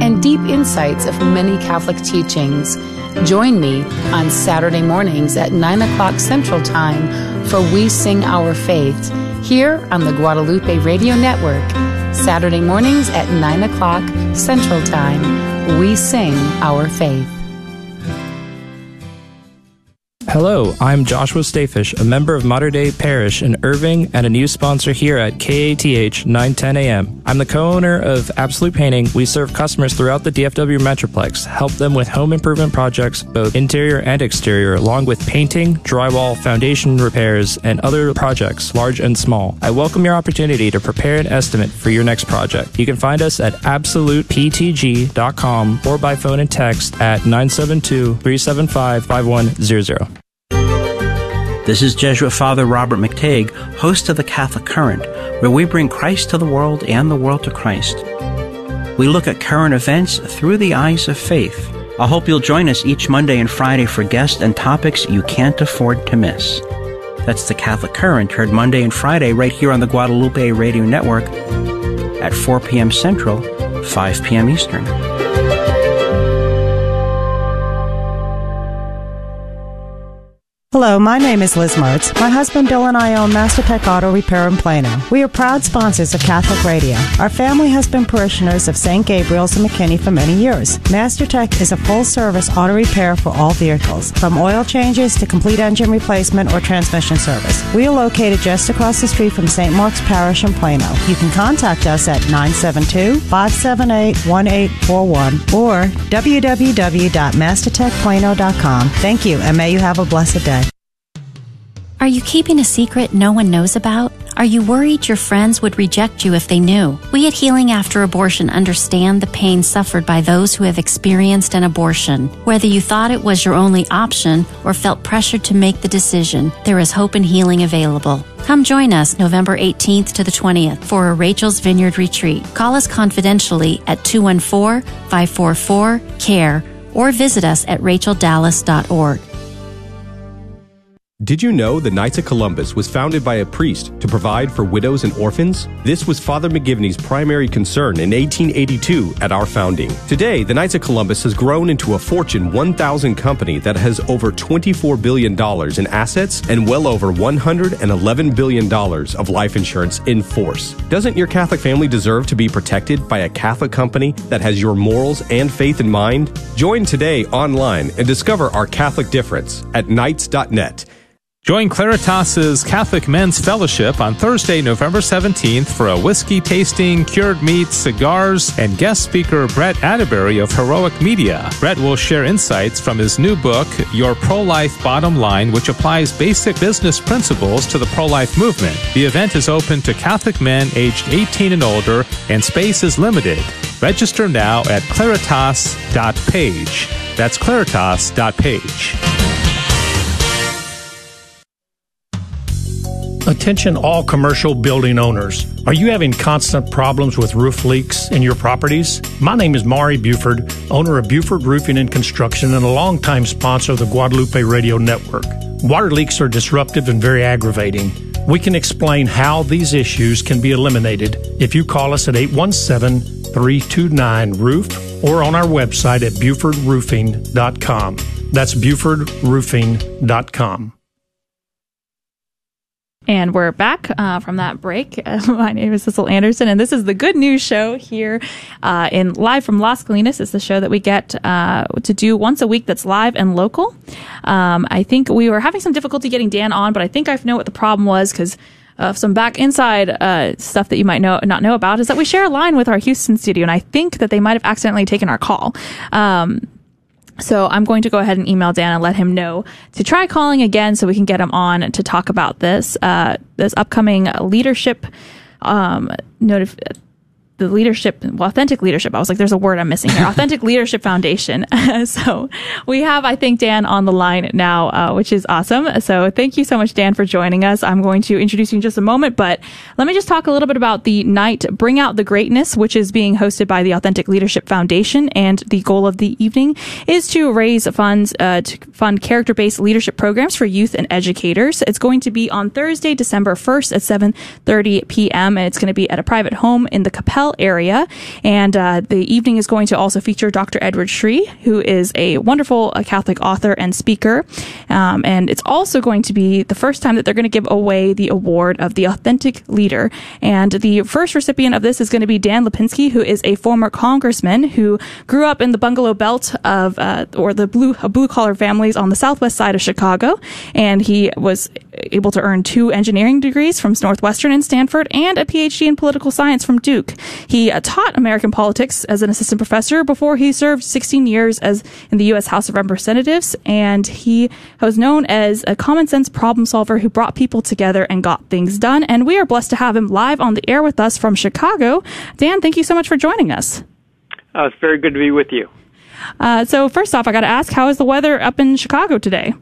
and deep insights of many Catholic teachings. Join me on Saturday mornings at 9 o'clock Central Time for We Sing Our Faith here on the Guadalupe Radio Network. Saturday mornings at 9 o'clock Central Time. We Sing Our Faith. Hello, I'm Joshua Stayfish, a member of Mater Dei Parish in Irving and a new sponsor here at KATH 910 AM. I'm the co-owner of Absolute Painting. We serve customers throughout the DFW Metroplex, help them with home improvement projects, both interior and exterior, along with painting, drywall, foundation repairs, and other projects, large and small. I welcome your opportunity to prepare an estimate for your next project. You can find us at absoluteptg.com or by phone and text at 972 375 5100. This is Jesuit Father Robert McTeigue, host of the Catholic Current, where we bring Christ to the world and the world to Christ. We look at current events through the eyes of faith. I hope you'll join us each Monday and Friday for guests and topics you can't afford to miss. That's the Catholic Current, heard Monday and Friday right here on the Guadalupe Radio Network at 4 p.m. Central, 5 p.m. Eastern. Hello, my name is Liz Martz. My husband Bill and I own MasterTech Auto Repair in Plano. We are proud sponsors of Catholic Radio. Our family has been parishioners of St. Gabriel's and McKinney for many years. MasterTech is a full service auto repair for all vehicles, from oil changes to complete engine replacement or transmission service. We are located just across the street from St. Mark's Parish in Plano. You can contact us at 972 578 1841 or www.mastertechplano.com. Thank you, and may you have a blessed day. Are you keeping a secret no one knows about? Are you worried your friends would reject you if they knew? We at Healing After Abortion understand the pain suffered by those who have experienced an abortion. Whether you thought it was your only option or felt pressured to make the decision, there is hope and healing available. Come join us November 18th to the 20th for a Rachel's Vineyard retreat. Call us confidentially at 214 544 CARE or visit us at racheldallas.org. Did you know the Knights of Columbus was founded by a priest to provide for widows and orphans? This was Father McGivney's primary concern in 1882 at our founding. Today, the Knights of Columbus has grown into a Fortune 1000 company that has over $24 billion in assets and well over $111 billion of life insurance in force. Doesn't your Catholic family deserve to be protected by a Catholic company that has your morals and faith in mind? Join today online and discover our Catholic difference at knights.net. Join Claritas's Catholic Men's Fellowship on Thursday, November 17th for a whiskey tasting, cured meats, cigars, and guest speaker Brett Attebery of Heroic Media. Brett will share insights from his new book, Your Pro Life Bottom Line, which applies basic business principles to the pro life movement. The event is open to Catholic men aged 18 and older, and space is limited. Register now at claritas.page. That's claritas.page. Attention all commercial building owners. Are you having constant problems with roof leaks in your properties? My name is Mari Buford, owner of Buford Roofing and Construction and a longtime sponsor of the Guadalupe Radio Network. Water leaks are disruptive and very aggravating. We can explain how these issues can be eliminated if you call us at 817 329 Roof or on our website at BufordRoofing.com. That's BufordRoofing.com. And we're back uh, from that break. my name is Cecil Anderson, and this is the Good News Show here uh, in live from Las Colinas. It's the show that we get uh, to do once a week that's live and local. Um, I think we were having some difficulty getting Dan on, but I think I know what the problem was because uh, some back inside uh, stuff that you might know not know about is that we share a line with our Houston studio, and I think that they might have accidentally taken our call. Um, so I'm going to go ahead and email Dan and let him know to try calling again so we can get him on to talk about this uh, this upcoming leadership um, the leadership, well, authentic leadership. I was like, there's a word I'm missing here. authentic Leadership Foundation. so we have, I think, Dan on the line now, uh, which is awesome. So thank you so much, Dan, for joining us. I'm going to introduce you in just a moment, but let me just talk a little bit about the night Bring Out the Greatness, which is being hosted by the Authentic Leadership Foundation. And the goal of the evening is to raise funds uh, to fund character-based leadership programs for youth and educators. It's going to be on Thursday, December 1st at 7.30 p.m. And it's going to be at a private home in the Coppell area. And uh, the evening is going to also feature Dr. Edward Sri, who is a wonderful uh, Catholic author and speaker. Um, and it's also going to be the first time that they're going to give away the award of the Authentic Leader. And the first recipient of this is going to be Dan Lipinski, who is a former congressman who grew up in the bungalow belt of, uh, or the blue, blue collar families on the southwest side of Chicago. And he was able to earn two engineering degrees from Northwestern and Stanford and a PhD in political science from Duke. He uh, taught American politics as an assistant professor before he served 16 years as in the U.S. House of Representatives, and he was known as a common sense problem solver who brought people together and got things done. And we are blessed to have him live on the air with us from Chicago. Dan, thank you so much for joining us. Uh, it's very good to be with you. Uh, so first off, I got to ask, how is the weather up in Chicago today?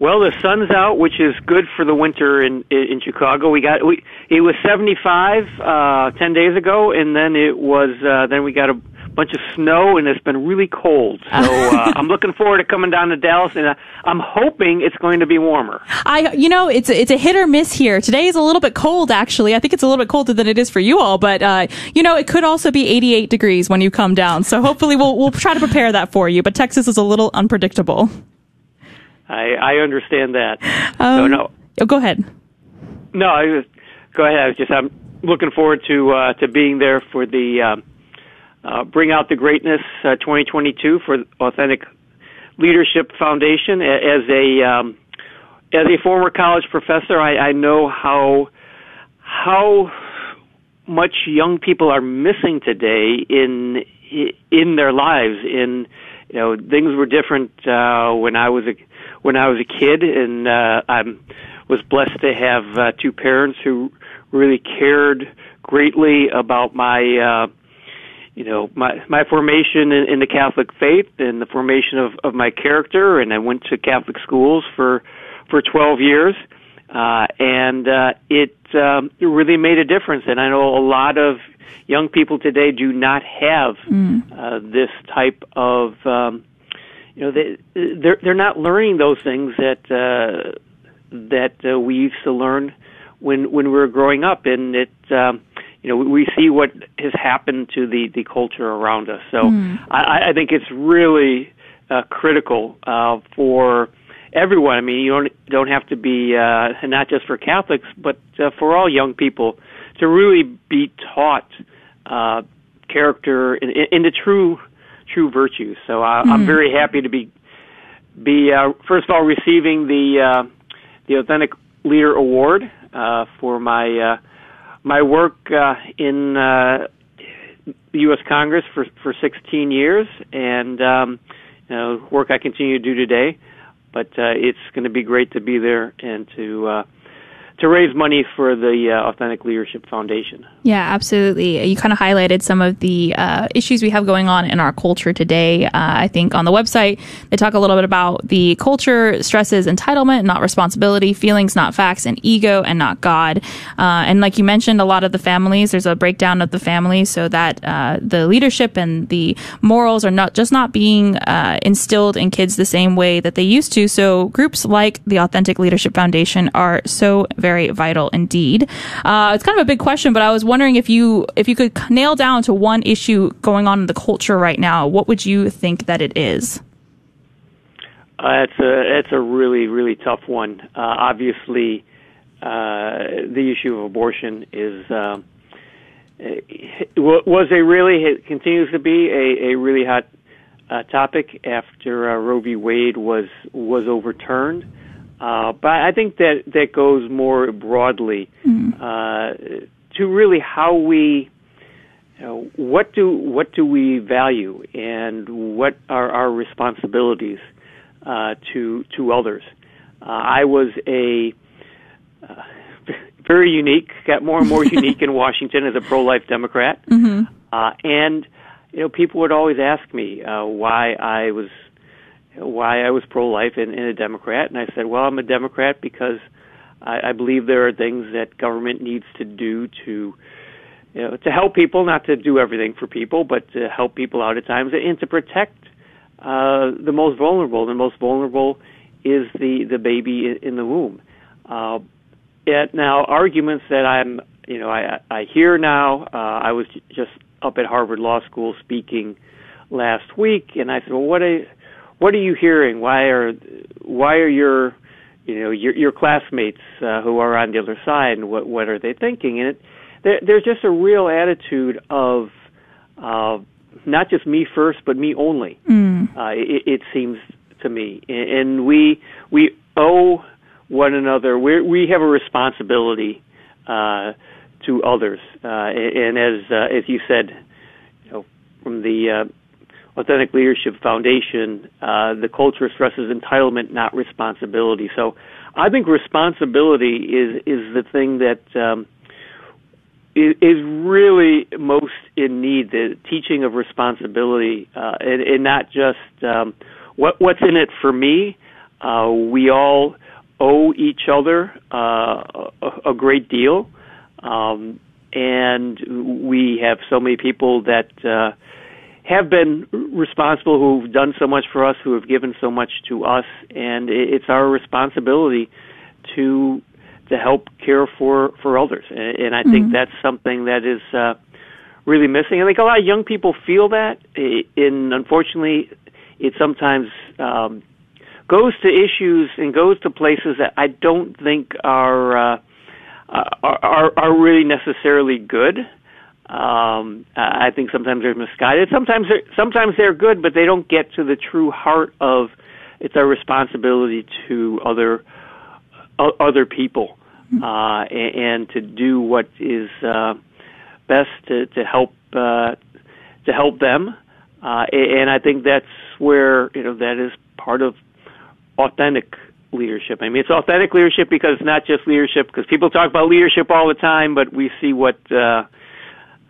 Well, the sun's out, which is good for the winter in in Chicago. We got we it was 75 uh 10 days ago and then it was uh then we got a bunch of snow and it's been really cold. So uh, I'm looking forward to coming down to Dallas and uh, I'm hoping it's going to be warmer. I, you know, it's it's a hit or miss here. Today is a little bit cold, actually. I think it's a little bit colder than it is for you all, but uh, you know, it could also be 88 degrees when you come down. So hopefully, we'll we'll try to prepare that for you. But Texas is a little unpredictable. I I understand that. Um, so no. Oh, go ahead. No, I was go ahead. I was just I'm looking forward to uh, to being there for the um, uh, Bring Out the Greatness uh, 2022 for Authentic Leadership Foundation. As a um, as a former college professor, I, I know how how much young people are missing today in in their lives. In you know, things were different uh, when I was a when I was a kid, and uh, I was blessed to have uh, two parents who really cared greatly about my, uh, you know, my my formation in, in the Catholic faith and the formation of of my character. And I went to Catholic schools for for 12 years, uh, and uh, it um, it really made a difference. And I know a lot of young people today do not have mm. uh, this type of um, you know they they're they're not learning those things that uh, that uh, we used to learn when when we were growing up, and it um, you know we see what has happened to the the culture around us. So. Mm. I, I think it's really uh, critical uh, for everyone. I mean, you don't don't have to be uh, not just for Catholics, but uh, for all young people to really be taught uh, character in, in the true true virtues. So I, I'm Mhm. very happy to be be uh, first of all receiving the uh, the Authentic Leader Award uh, for my uh, my work uh, in uh, the U.S. Congress for for 16 years, and um, you know, work I continue to do today. But uh, it's going to be great to be there and to uh, to raise money for the uh, Authentic Leadership Foundation. Yeah, absolutely. You kind of highlighted some of the uh, issues we have going on in our culture today. Uh, I think on the website, they talk a little bit about the culture stresses entitlement, not responsibility, feelings, not facts, and ego, and not God. Uh, and like you mentioned, a lot of the families, there's a breakdown of the families so that uh, the leadership and the morals are not just not being uh, instilled in kids the same way that they used to. So groups like the Authentic Leadership Foundation are so very vital indeed. it's kind of a big question, but I was wondering if you if you could nail down to one issue going on in the culture right now, what would you think that it is? Uh, it's a it's a really really tough one. Uh, obviously, uh, the issue of abortion is um, was a really it continues to be a, a really hot uh, topic after uh, Roe v. Wade was was overturned. Uh, but I think that that goes more broadly mm to really how we you know, what do what do we value and what are our responsibilities uh, to to others. Uh, I was a uh, very unique, got more and more unique in Washington as a pro-life Democrat, mm-hmm. Uh, and you know people would always ask me uh, why I was why I was pro-life and, and a Democrat, and I said, well, I'm a Democrat because I, I believe there are things that government needs to do to you know, to help people, not to do everything for people, but to help people out at times and to protect uh, the most vulnerable. The most vulnerable is the the baby in, the womb. Uh, yet now, arguments that I'm, you know, I I hear now. Uh, I was just up at Harvard Law School speaking last week, and I said, well, what are what are you hearing? Why are why are your you know your your classmates uh, who are on the other side and what what are they thinking? And it there, there's just a real attitude of uh, not just me first but me only mm. uh, it, it seems to me. And we we owe one another. We we have a responsibility uh, to others. Uh, and as uh, as you said you know from the uh, Authentic Leadership Foundation, uh, the culture stresses entitlement, not responsibility. So I think responsibility is is the thing that um, is, is really most in need. The teaching of responsibility, uh, and, and not just um, what what's in it for me. Uh, we all owe each other uh, a, a great deal, um, and we have so many people that. Have been responsible, who've done so much for us, who have given so much to us, and it's our responsibility to to help care for for others. And I think mm-hmm. that's something that is uh, really missing. I think a lot of young people feel that, and unfortunately, it sometimes um, goes to issues and goes to places that I don't think are uh, are, are, are really necessarily good. Um, I think sometimes they're misguided. Sometimes they're sometimes they're good, but they don't get to the true heart of it's our responsibility to other uh, other people uh, and, and to do what is uh, best to, to help uh, to help them. Uh, and I think that's where you know that is part of authentic leadership. I mean, it's authentic leadership because it's not just leadership because people talk about leadership all the time, but we see what uh,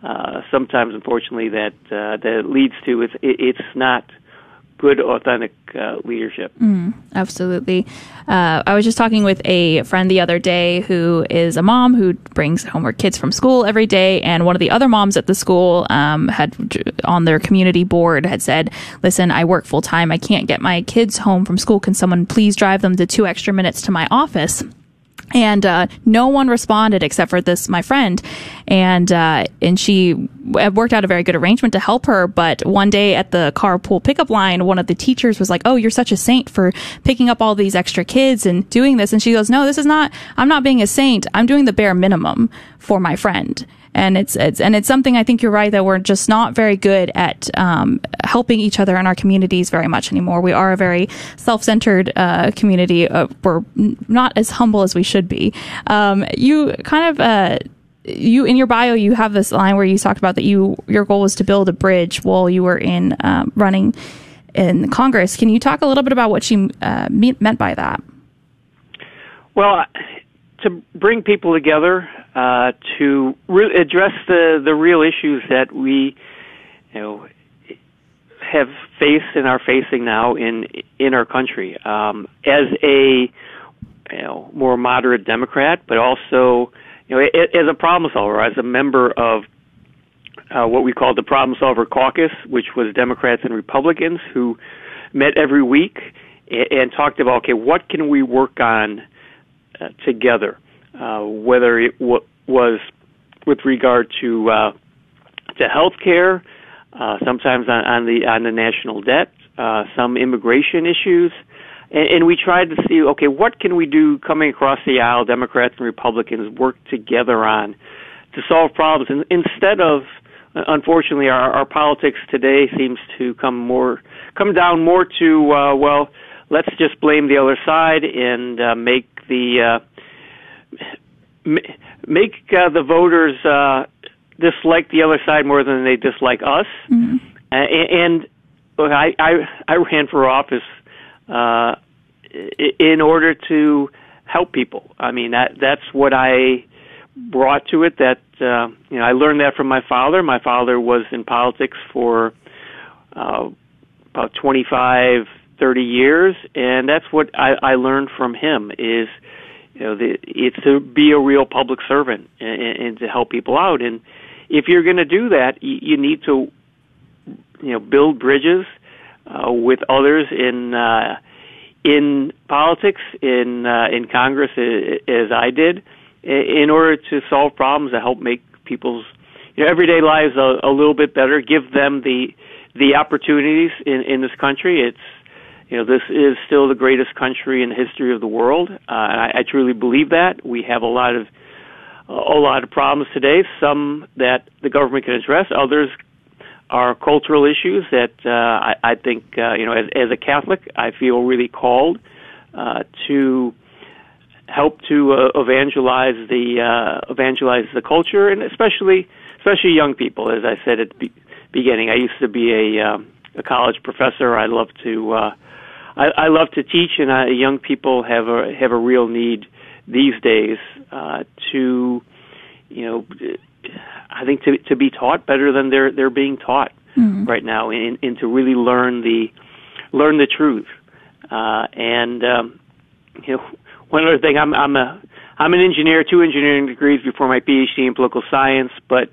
uh, sometimes, unfortunately, that uh, that leads to it's it, it's not good, authentic uh, leadership. Mm, absolutely. Uh, I was just talking with a friend the other day who is a mom who brings home her kids from school every day, and one of the other moms at the school um, had on their community board had said, "Listen, I work full time. I can't get my kids home from school. Can someone please drive them the two extra minutes to my office?" And uh, no one responded except for this my friend. And uh, and she worked out a very good arrangement to help her. But one day at the carpool pickup line one of the teachers was like oh you're such a saint for picking up all these extra kids and doing this. And she goes no this is not i'm not being a saint. I'm doing the bare minimum for my friend and it's it's and it's something I think you're right that we're just not very good at um, helping each other in our communities very much anymore. We are a very self-centered uh, community. Uh, we're not as humble as we should be. Um, you kind of. Uh, you in your bio you have this line where you talked about that you your goal was to build a bridge while you were in um, running in Congress. Can you talk a little bit about what you uh, meant by that? Well, to bring people together uh, to re- address the the real issues that we, you know, have faced and are facing now in in our country. Um, as a you know more moderate Democrat, but also you know as a problem solver, as a member of uh, what we called the Problem Solver Caucus, which was Democrats and Republicans who met every week and, and talked about okay, what can we work on uh, together, uh, whether it w- was with regard to uh, to health care, uh, sometimes on, on the on the national debt, uh, some immigration issues, and, and we tried to see okay, what can we do coming across the aisle, Democrats and Republicans work together on to solve problems, and instead of unfortunately, our, our politics today seems to come more come down more to uh, well, let's just blame the other side and uh, make the uh, make uh, the voters uh, dislike the other side more than they dislike us. Mm-hmm. Uh, and look, I, I I ran for office uh, in order to help people. I mean that that's what I brought to it that uh, you know I learned that from my father. My father was in politics for uh, about 25, 30 years, and that's what I, I learned from him is you know the, it's to be a real public servant and, and to help people out. And if you're going to do that, you, you need to you know build bridges uh, with others in. Uh, in politics, in uh, in Congress, as I did, in order to solve problems that help make people's you know, everyday lives a, a little bit better, give them the the opportunities in, in this country. It's you know this is still the greatest country in the history of the world, uh, I, I truly believe that. We have a lot of a lot of problems today, some that the government can address, others are cultural issues that uh, I, I think uh, you know as, as a Catholic I feel really called uh, to help to uh, evangelize the uh, evangelize the culture, and especially especially young people. As I said at the beginning, I used to be a um, a college professor. I love to uh, I, I love to teach, and uh, young people have a have a real need these days uh, to you know I think to to be taught better than they're they're being taught mm-hmm. right now, and, and to really learn the learn the truth. Uh, and um, you know one other thing, I'm I'm a I'm an engineer, two engineering degrees before my PhD in political science, but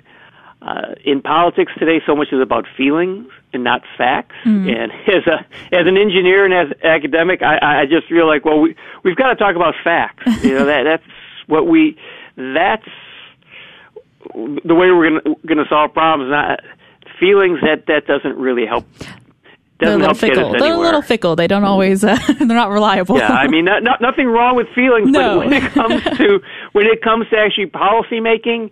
uh, in politics today, so much is about feelings and not facts. Mm. And as a as an engineer and as academic, I, I just feel like well, we we've got to talk about facts. you know that that's what we that's the way we're going to going to solve problems. Not feelings that that doesn't really help they're a little fickle. They're a little fickle. They don't always. Uh, they're not reliable. Yeah, I mean, not, not, nothing wrong with feelings, no. but when it comes to when it comes to actually policy making,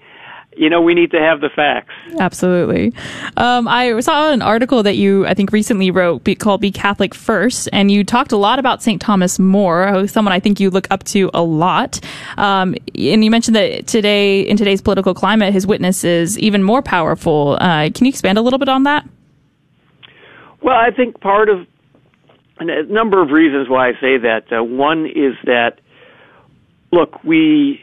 you know, we need to have the facts. Absolutely. Um, I saw an article that you, I think, recently wrote be, called "Be Catholic First, and you talked a lot about St. Thomas More, someone I think you look up to a lot. Um, and you mentioned that today, in today's political climate, his witness is even more powerful. Uh, can you expand a little bit on that? Well, I think part of a number of reasons why I say that. Uh, one is that look, we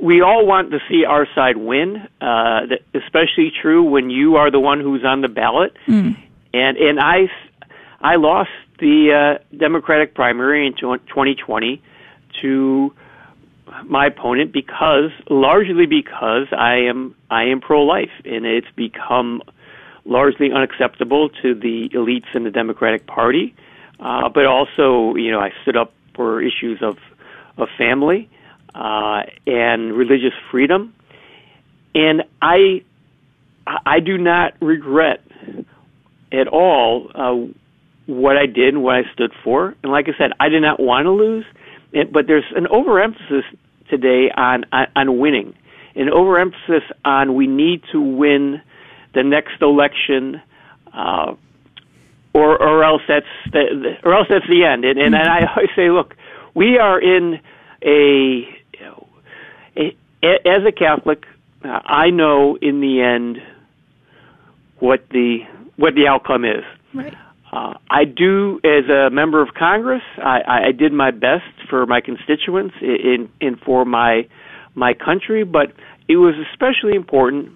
we all want to see our side win. Uh, especially true when you are the one who's on the ballot. Mm. And and I I lost the uh, Democratic primary in 2020 to my opponent because largely because I am I am pro life and it's become largely unacceptable to the elites in the Democratic Party. Uh, but also, you know, I stood up for issues of of family uh, and religious freedom, and I I do not regret at all uh, what I did and what I stood for. And like I said, I did not want to lose, It, but there's an overemphasis today on on, on winning an overemphasis on we need to win the next election, uh, or or else that's the, or else that's the end. And, and I always say, look, we are in a, a as a Catholic, uh, I know in the end what the what the outcome is. Right. Uh, I do, as a member of Congress, I, I did my best for my constituents in, in for my my country, but it was especially important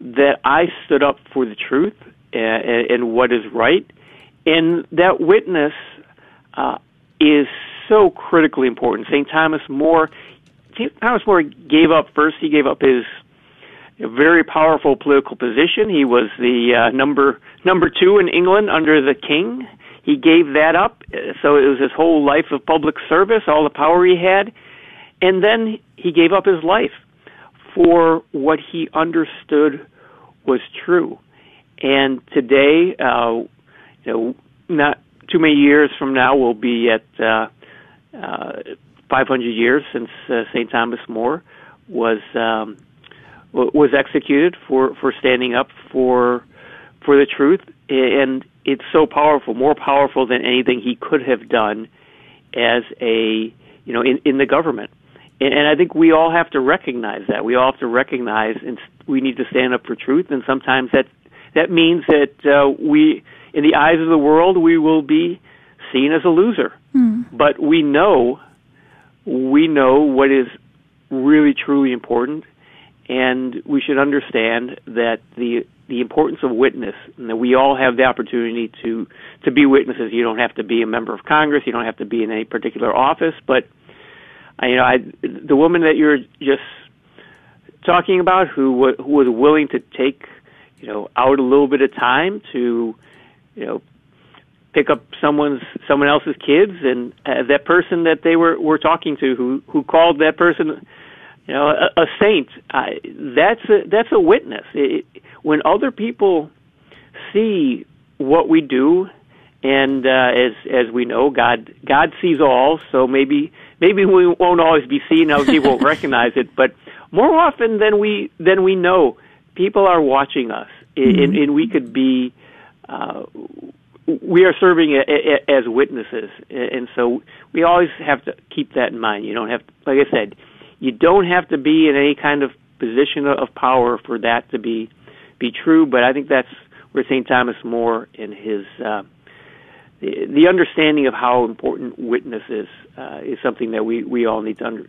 that I stood up for the truth and, and what is right, and that witness uh, is so critically important. St. Thomas More, St. Thomas More gave up first. He gave up his very powerful political position. He was the uh, number number two in England under the king. He gave that up, so it was his whole life of public service, all the power he had, and then he gave up his life for what he understood was true. And today, uh, you know, not too many years from now, we'll be at uh, uh, 500 years since uh, St. Thomas More was um, was executed for for standing up for for the truth, and it's so powerful, more powerful than anything he could have done as a you know in in the government. And, and I think we all have to recognize that. We all have to recognize, and we need to stand up for truth. And sometimes that that means that uh, we, in the eyes of the world, we will be seen as a loser. Hmm. But we know, we know what is really truly important, and we should understand that the the importance of witness, and that we all have the opportunity to to be witnesses. You don't have to be a member of Congress. You don't have to be in any particular office, but you know, I, the woman that you're just talking about, who who was willing to take, you know, out a little bit of time to, you know, pick up someone's someone else's kids, and uh, that person that they were were talking to, who who called that person, you know, a, a saint. I, that's a that's a witness. It, when other people see what we do, and uh, as as we know, God God sees all. So maybe maybe we won't always be seen, other people won't recognize it, but more often than we than we know, people are watching us, mm-hmm. and, and, we could be. Uh, we are serving as witnesses, and so we always have to keep that in mind. You don't have, to, like I said, you don't have to be in any kind of position of power for that to be be true. But I think that's where St. Thomas More and his uh, the, the understanding of how important witness is uh, is something that we, we all need to under,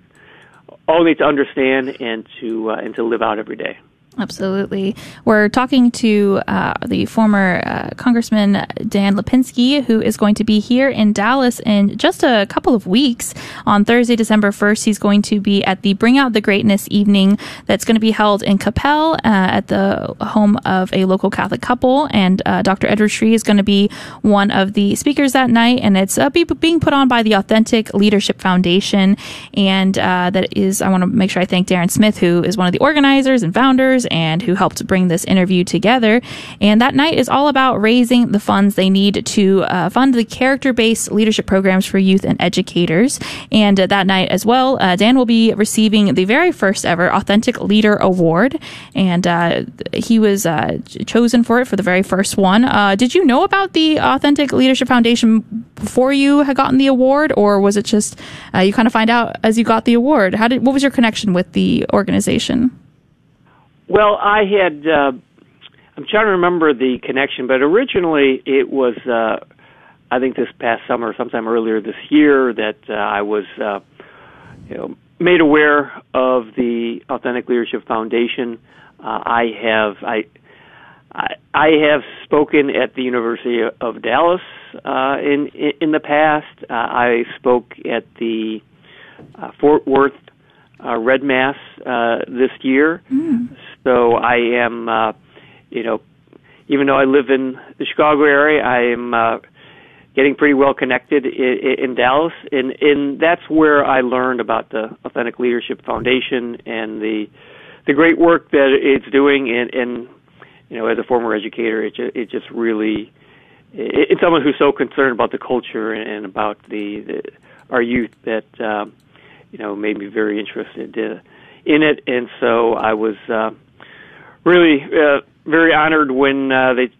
all need to understand and to uh, and to live out every day. Absolutely. We're talking to uh, the former uh, Congressman Dan Lipinski, who is going to be here in Dallas in just a couple of weeks. On Thursday, December 1st, he's going to be at the Bring Out the Greatness evening that's going to be held in Coppell uh, at the home of a local Catholic couple. And uh, Dr. Edward Sri is going to be one of the speakers that night. And it's uh, be, being put on by the Authentic Leadership Foundation. And uh, that is, I want to make sure I thank Darren Smith, who is one of the organizers and founders and who helped bring this interview together. And that night is all about raising the funds they need to uh, fund the character based leadership programs for youth and educators. And uh, that night as well, uh, Dan will be receiving the very first ever Authentic Leader Award. And uh, he was uh, chosen for it for the very first one. Uh, did you know about the Authentic Leadership Foundation before you had gotten the award, or was it just you kind of find out as you got the award? How did what was your connection with the organization? Well, I had. Uh, I'm trying to remember the connection, but originally it was. Uh, I think this past summer, sometime earlier this year, that uh, I was, uh, you know, made aware of the Authentic Leadership Foundation. Uh, I have I, I have spoken at the University of Dallas uh, in in the past. Uh, I spoke at the uh, Fort Worth uh, Red Mass uh, this year. Mm. So I am, uh, you know, even though I live in the Chicago area, I am uh, getting pretty well connected in, in Dallas, and, and that's where I learned about the Authentic Leadership Foundation and the the great work that it's doing. And, and you know, as a former educator, it just, it just really it's someone who's so concerned about the culture and about the, the our youth that um, you know made me very interested. Uh, in it, and so I was uh, really uh, very honored when uh, they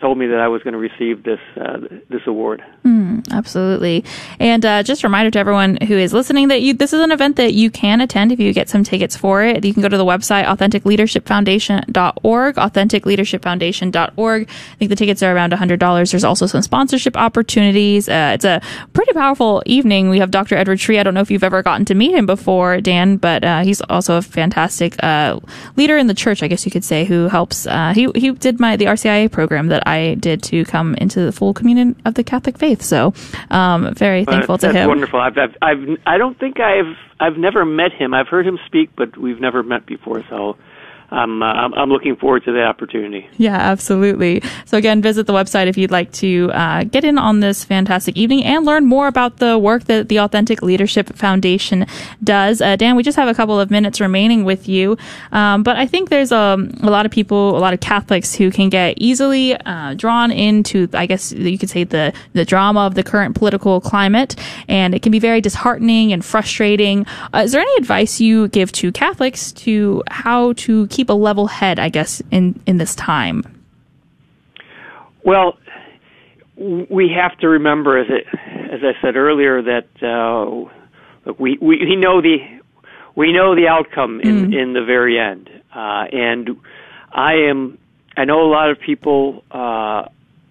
told me that I was going to receive this uh, this award. Mm, absolutely. And uh, just a reminder to everyone who is listening that you this is an event that you can attend if you get some tickets for it. You can go to the website authenticleadershipfoundation.org, authenticleadershipfoundation.org. I think the tickets are around $100. There's also some sponsorship opportunities. Uh, it's a pretty powerful evening. We have Dr. Edward Sri. I don't know if you've ever gotten to meet him before, Dan, but uh, he's also a fantastic uh, leader in the church, I guess you could say, who helps. Uh, he he did my the RCIA program that I did to come into the full communion of the Catholic faith. So, um, very thankful to him. That's wonderful. I've, I've, I've, I don't think I've, I've never met him. I've heard him speak, but we've never met before. So, I'm, uh, I'm looking forward to the opportunity. Yeah, absolutely. So again, visit the website if you'd like to uh, get in on this fantastic evening and learn more about the work that the Authentic Leadership Foundation does. Uh, Dan, we just have a couple of minutes remaining with you, um, but I think there's um, a lot of people, a lot of Catholics who can get easily uh, drawn into, I guess you could say, the the drama of the current political climate, and it can be very disheartening and frustrating. Uh, is there any advice you give to Catholics to how to keep a level head, I guess, in in this time? Well, we have to remember, as it, as I said earlier, that uh, look, we, we we know the we know the outcome in Mm. in the very end, uh, and I am I know a lot of people uh,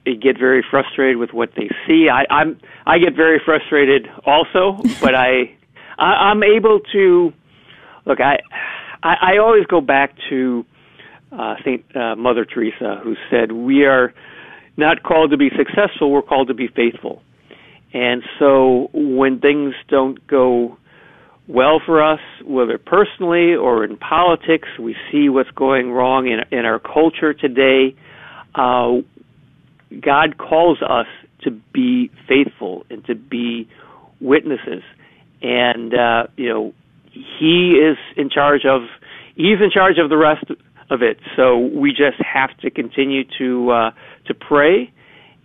get very frustrated with what they see. I, I'm I get very frustrated also, but I, I I'm able to look. I I, I always go back to uh, Saint uh, Mother Teresa, who said, "We are not called to be successful; we're called to be faithful." And so, when things don't go well for us, whether personally or in politics, we see what's going wrong in in our culture today. Uh, God calls us to be faithful and to be witnesses, and uh, you know He is in charge of He's in charge of the rest of it. So we just have to continue to uh, to pray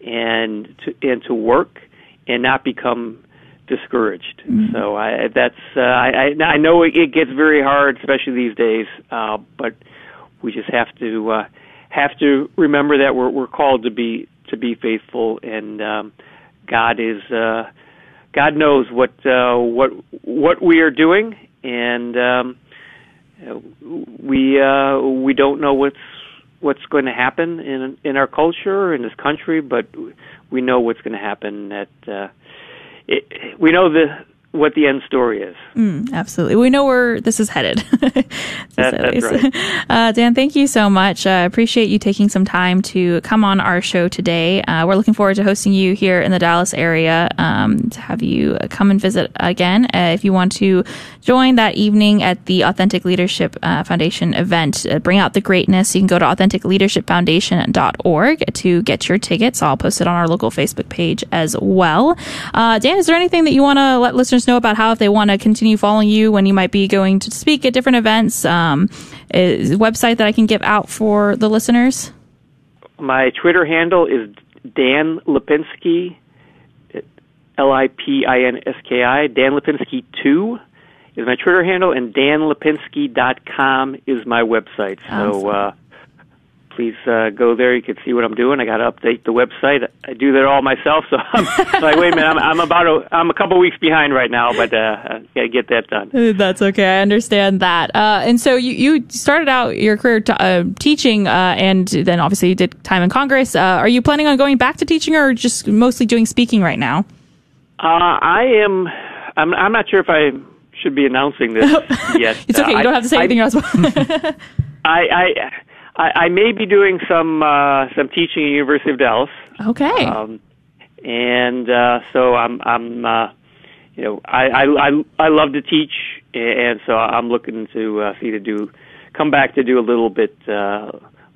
and to and to work and not become discouraged. So I that's uh, I I I know it, it gets very hard, especially these days. Uh, but we just have to uh, have to remember that we're we're called to be to be faithful, and um, God is uh, God knows what uh, what what we are doing, and um, we uh, we don't know what's what's going to happen in in our culture in this country, but we know what's going to happen. At uh, it, we know the what the end story is. Mm, absolutely. We know where this is headed. That, that's right. Uh, Dan, thank you so much. I uh, appreciate you taking some time to come on our show today. Uh, we're looking forward to hosting you here in the Dallas area um, to have you come and visit again. Uh, if you want to join that evening at the Authentic Leadership uh, Foundation event, uh, Bring Out the Greatness, you can go to authenticleadershipfoundation.org to get your tickets. I'll post it on our local Facebook page as well. Uh, Dan, is there anything that you want to let listeners know about how if they want to continue following you when you might be going to speak at different events? Um, is website that I can give out for the listeners? My Twitter handle is Dan Lipinski, L I P I N S K I. Dan Lipinski two is my Twitter handle, and danlipinski.com is my website. So uh, please uh, go there. You can see what I'm doing. I got to update the website. I do that all myself. So I'm like, wait a minute, I'm, I'm about a, I'm a couple weeks behind right now, but uh, I got to get that done. Uh, That's okay. I understand that. Uh, and so you, you started out your career t- uh, teaching, uh, and then obviously you did time in Congress. Uh, are you planning on going back to teaching, or just mostly doing speaking right now? Uh, I am. I'm. I'm not sure if I should be announcing this yet. It's okay. Uh, You don't have to say I, anything else. I, I, I, I may be doing some uh, some teaching at University of Dallas. okay. Um, and uh, so I'm I'm uh, you know I, I I I love to teach, and so I'm looking to uh, see to do come back to do a little bit uh,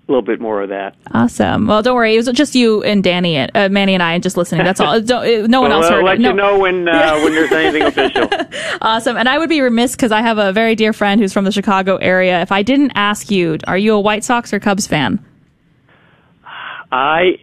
a little bit more of that. Awesome. Well, don't worry. It was just you and Danny, and, uh, Manny, and I, and just listening. That's all. Don't, no one Well, else I'll let it. No. you know when uh, when there's anything official. Awesome. And I would be remiss because I have a very dear friend who's from the Chicago area. If I didn't ask you, are you a White Sox or Cubs fan? I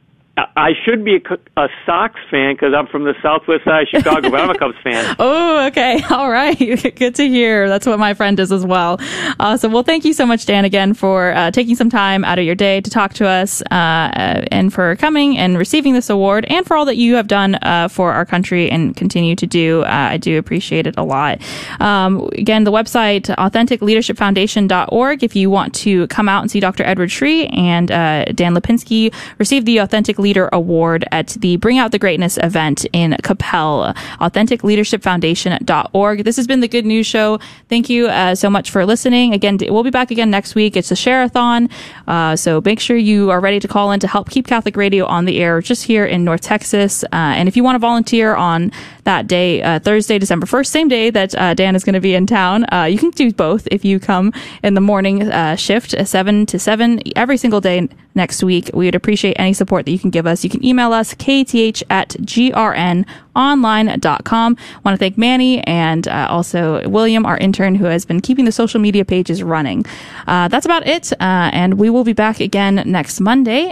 I should be a, a Sox fan because I'm from the southwest side of Chicago, but I'm a Cubs fan. Oh, okay. All right. Good to hear. That's what my friend is as well. Awesome. Well, thank you so much, Dan, again, for uh, taking some time out of your day to talk to us uh, uh, and for coming and receiving this award and for all that you have done uh, for our country and continue to do. Uh, I do appreciate it a lot. Um, again, the website, authenticleadershipfoundation.org, if you want to come out and see Dr. Edward Sri and uh, Dan Lipinski receive the Authentic Leader Award at the Bring Out the Greatness event in Coppell, authenticleadershipfoundation.org. This has been the Good News Show. Thank you uh, so much for listening. Again, we'll be back again next week. It's a share-a-thon, uh, so make sure you are ready to call in to help keep Catholic Radio on the air just here in North Texas. Uh, and if you want to volunteer on that day, uh, Thursday, December 1st, same day that uh, Dan is going to be in town, uh, you can do both if you come in the morning shift, 7 to 7, every single day next week. We would appreciate any support that you can give us. You can email us, kth at grnonline.com. want to thank Manny and uh, also William, our intern, who has been keeping the social media pages running. Uh, that's about it. Uh, and we will be back again next Monday.